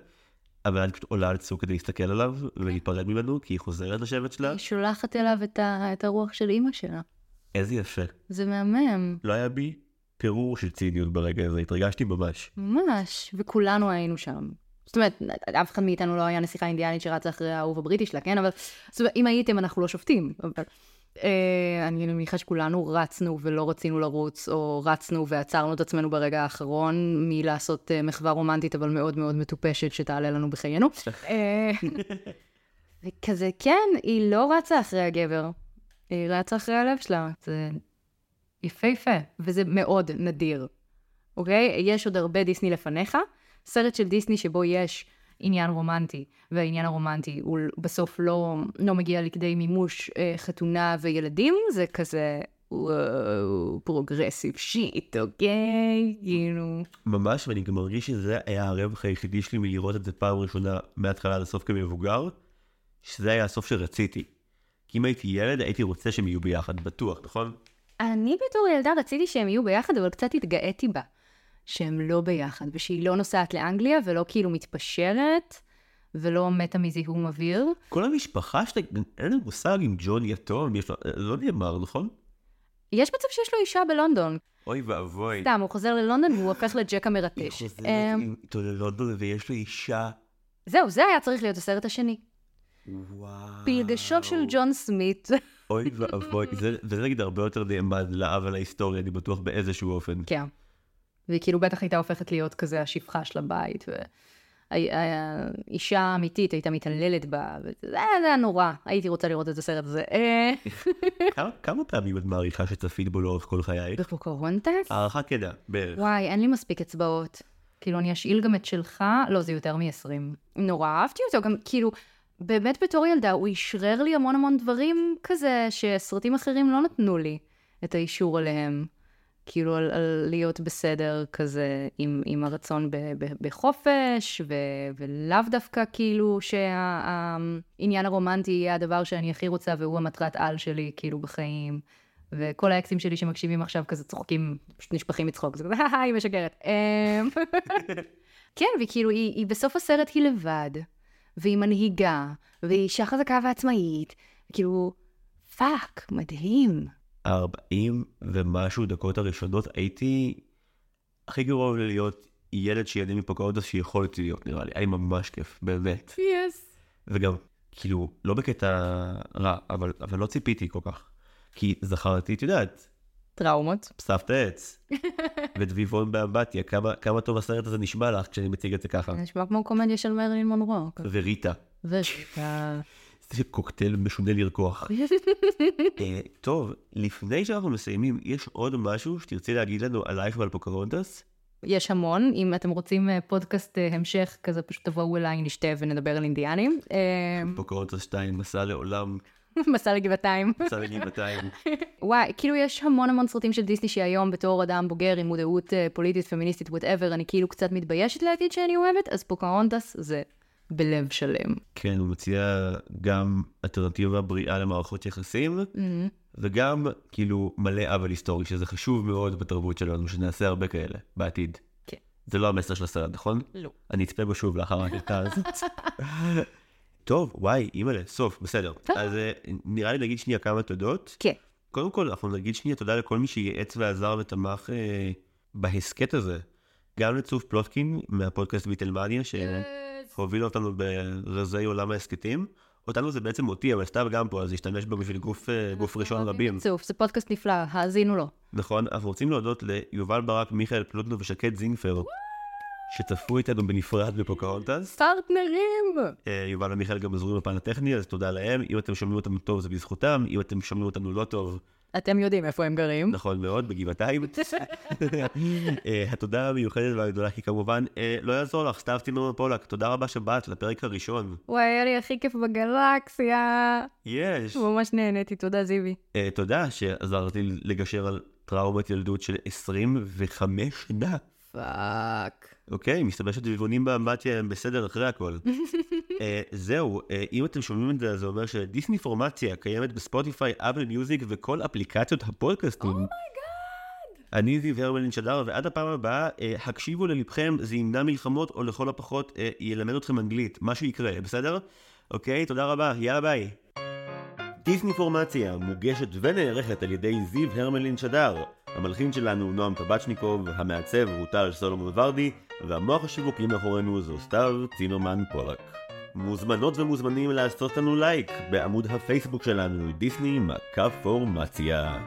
אבל את פשוט עולה על צוק כדי להסתכל עליו ולהיפרד ממנו, כי היא חוזרת לשבט שלה. היא שולחת אליו את, ה... את הרוח של אימא שלה. איזה יפה. זה מהמם. לא היה בי פירור של ציניות ברגע הזה, התרגשתי ממש. ממש, וכולנו היינו שם. זאת אומרת, אף אחד מאיתנו לא היה נסיכה אינדיאנית שרצה אחרי האהוב הבריטי שלה, כן? אבל זאת אומרת, אם הייתם, אנחנו לא שופטים. אבל אני מניחה שכולנו רצנו ולא רצינו לרוץ, או רצנו ועצרנו את עצמנו ברגע האחרון מלעשות אה, מחווה רומנטית, אבל מאוד מאוד מטופשת שתעלה לנו בחיינו. אה, וכזה, כן, היא לא רצה אחרי הגבר, היא רצה אחרי הלב שלה. זה יפהפה, וזה מאוד נדיר. אוקיי? יש עוד הרבה דיסני לפניך. סרט של דיסני שבו יש עניין רומנטי, והעניין הרומנטי הוא בסוף לא, לא מגיע לכדי מימוש אה, חתונה וילדים, זה כזה, וואו, progressive shit, אוקיי? כאילו... ממש, ואני גם מרגיש שזה היה הרווח היחידי שלי מלראות את זה פעם ראשונה מההתחלה עד הסוף כמבוגר, שזה היה הסוף שרציתי. כי אם הייתי ילד, הייתי רוצה שהם יהיו ביחד, בטוח, נכון? אני בתור ילדה רציתי שהם יהיו ביחד, אבל קצת התגאיתי בה. שהם לא ביחד, ושהיא לא נוסעת לאנגליה, ולא כאילו מתפשרת, ולא מתה מזיהום אוויר. כל המשפחה שלה, אין לי מושג אם ג'ון יתום, יש לו, לא נאמר, נכון? יש מצב שיש לו אישה בלונדון. אוי ואבוי. סתם, הוא חוזר ללונדון והוא הופך לג'ק היא המרטש. חוזרת אמ, איתו ללונדון ויש לו אישה. זהו, זה היה צריך להיות הסרט השני. וואו. פלגשו של ג'ון סמית. אוי ואבוי, זה- נגיד הרבה יותר נאמן לאב על ההיסטוריה, אני בטוח באיזשהו אופן. כן. והיא כאילו בטח הייתה הופכת להיות כזה השפחה של הבית. ו... האישה אמיתית הייתה מתעללת בה, וזה היה נורא, הייתי רוצה לראות את הסרט הזה. אה, כמה פעמים את מעריכה שצפית בו לאורך כל חייך? בפוקהונטס? הערכה כדע, בערך. וואי, אין לי מספיק אצבעות. כאילו, אני אשאיל גם את שלך, לא, זה יותר מ-20. נורא אהבתי אותו, גם כאילו, באמת בתור ילדה, הוא אישרר לי המון המון דברים כזה, שסרטים אחרים לא נתנו לי את האישור עליהם. כאילו, על, על להיות בסדר כזה, עם, עם הרצון ב, ב, בחופש, ו, ולאו דווקא כאילו שהעניין הרומנטי יהיה הדבר שאני הכי רוצה, והוא המטרת על שלי, כאילו, בחיים. וכל האקסים שלי שמקשיבים עכשיו כזה צוחקים, פשוט נשפכים מצחוק, זה כזה, היא משקרת. אמ, כן, וכאילו, היא, היא בסוף הסרט היא לבד, והיא מנהיגה, והיא אישה חזקה ועצמאית, כאילו, fuck, מדהים. 40 ומשהו דקות הראשונות הייתי הכי גרוע להיות ילד שילדים מפוקהונטס שיכולתי להיות נראה לי, היה לי ממש כיף, באמת. Yes. Yes. וגם, כאילו, לא בקטע רע, אבל, אבל לא ציפיתי כל כך. כי זכרתי, את יודעת, טראומות. סבתא עץ. ודביבון באמבטיה, כמה, כמה טוב הסרט הזה נשמע לך כשאני מציג את זה ככה. נשמע כמו קומדיה של מרלין מונרו. וריטה. וריטה. זה קוקטייל משונה לרקוח. אה, טוב, לפני שאנחנו מסיימים, יש עוד משהו שתרצי להגיד לנו עלייך ועל פוקרונטס? יש המון, אם אתם רוצים אה, פודקאסט אה, המשך כזה, פשוט תבואו אליי, נשתה ונדבר על אינדיאנים. פוקהונטס 2, מסע לעולם. מסע לגבעתיים. מסע לגבעתיים. וואי, כאילו יש המון המון סרטים של דיסני שהיום בתור אדם בוגר עם מודעות פוליטית, פמיניסטית, whatever, אני כאילו קצת מתביישת להגיד שאני אוהבת, אז פוקהונטס זה בלב שלם. כן, הוא מציע גם אלטרנטיבה בריאה למערכות יחסים, mm-hmm. וגם כאילו מלא עוול היסטורי, שזה חשוב מאוד בתרבות שלנו, שנעשה הרבה כאלה בעתיד. כן. זה לא המסר של הסרט, נכון? לא. אני אצפה בו שוב לאחר ההקלטה הזאת. טוב, וואי, אימא'לה, סוף, בסדר. אז אה, נראה לי נגיד שנייה כמה תודות. כן. קודם כל, אנחנו נגיד שנייה תודה לכל מי שייעץ ועזר ותמך אה, בהסכת הזה. גם לצוף פלוטקין מהפודקאסט ביטלמניה, ש... הובילה אותנו ברזי עולם ההסכתים. אותנו זה בעצם אותי, אבל סתיו גם פה, אז השתמש בו בשביל גוף, אה, גוף ראשון רבים. צוף, זה פודקאסט נפלא, האזינו לו. נכון, אנחנו רוצים להודות ליובל ברק, מיכאל פלוטנו ושקד זינגפר, שצפו איתנו בנפרד בפוקהונטס. פרטנרים! אה, יובל ומיכאל גם עזרו בפן הטכני, אז תודה להם. אם אתם שומעים אותנו טוב זה בזכותם, אם אתם שומעים אותנו לא טוב, אתם יודעים איפה הם גרים. נכון מאוד, בגבעתיים. אה, התודה המיוחדת והגדולה, כי כמובן, אה, לא יעזור לך, סתיו צימרמן פולק, תודה רבה שבאת לפרק הראשון. וואי, היה לי הכי כיף בגלקסיה. יש. ממש נהניתי, תודה זיוי. אה, תודה שעזרתי לגשר על טראומת ילדות של 25 שנה. Fuck. אוקיי, מסתבר שדביבונים באמבטיה הם בסדר אחרי הכל. uh, זהו, uh, אם אתם שומעים את זה, זה אומר שדיסני פורמציה קיימת בספוטיפיי, אפל מיוזיק וכל אפליקציות הפודקאסטים. Oh my God! Oh אני זיו הרמלין שדר, ועד הפעם הבאה, uh, הקשיבו ללבכם, זה ימנע מלחמות, או לכל הפחות uh, ילמד אתכם אנגלית, משהו יקרה, בסדר? אוקיי, תודה רבה, יאללה ביי. דיסני פורמציה מוגשת ונערכת על ידי זיו הרמלין שדר. המלחין שלנו הוא נועם טבצ'ניקוב, המעצב הוא טל סולומון ורדי, והמוח השיווקי מאחורינו זו סתיו צינומן פולק. מוזמנות ומוזמנים לעשות לנו לייק בעמוד הפייסבוק שלנו, דיסני מכה פורמציה.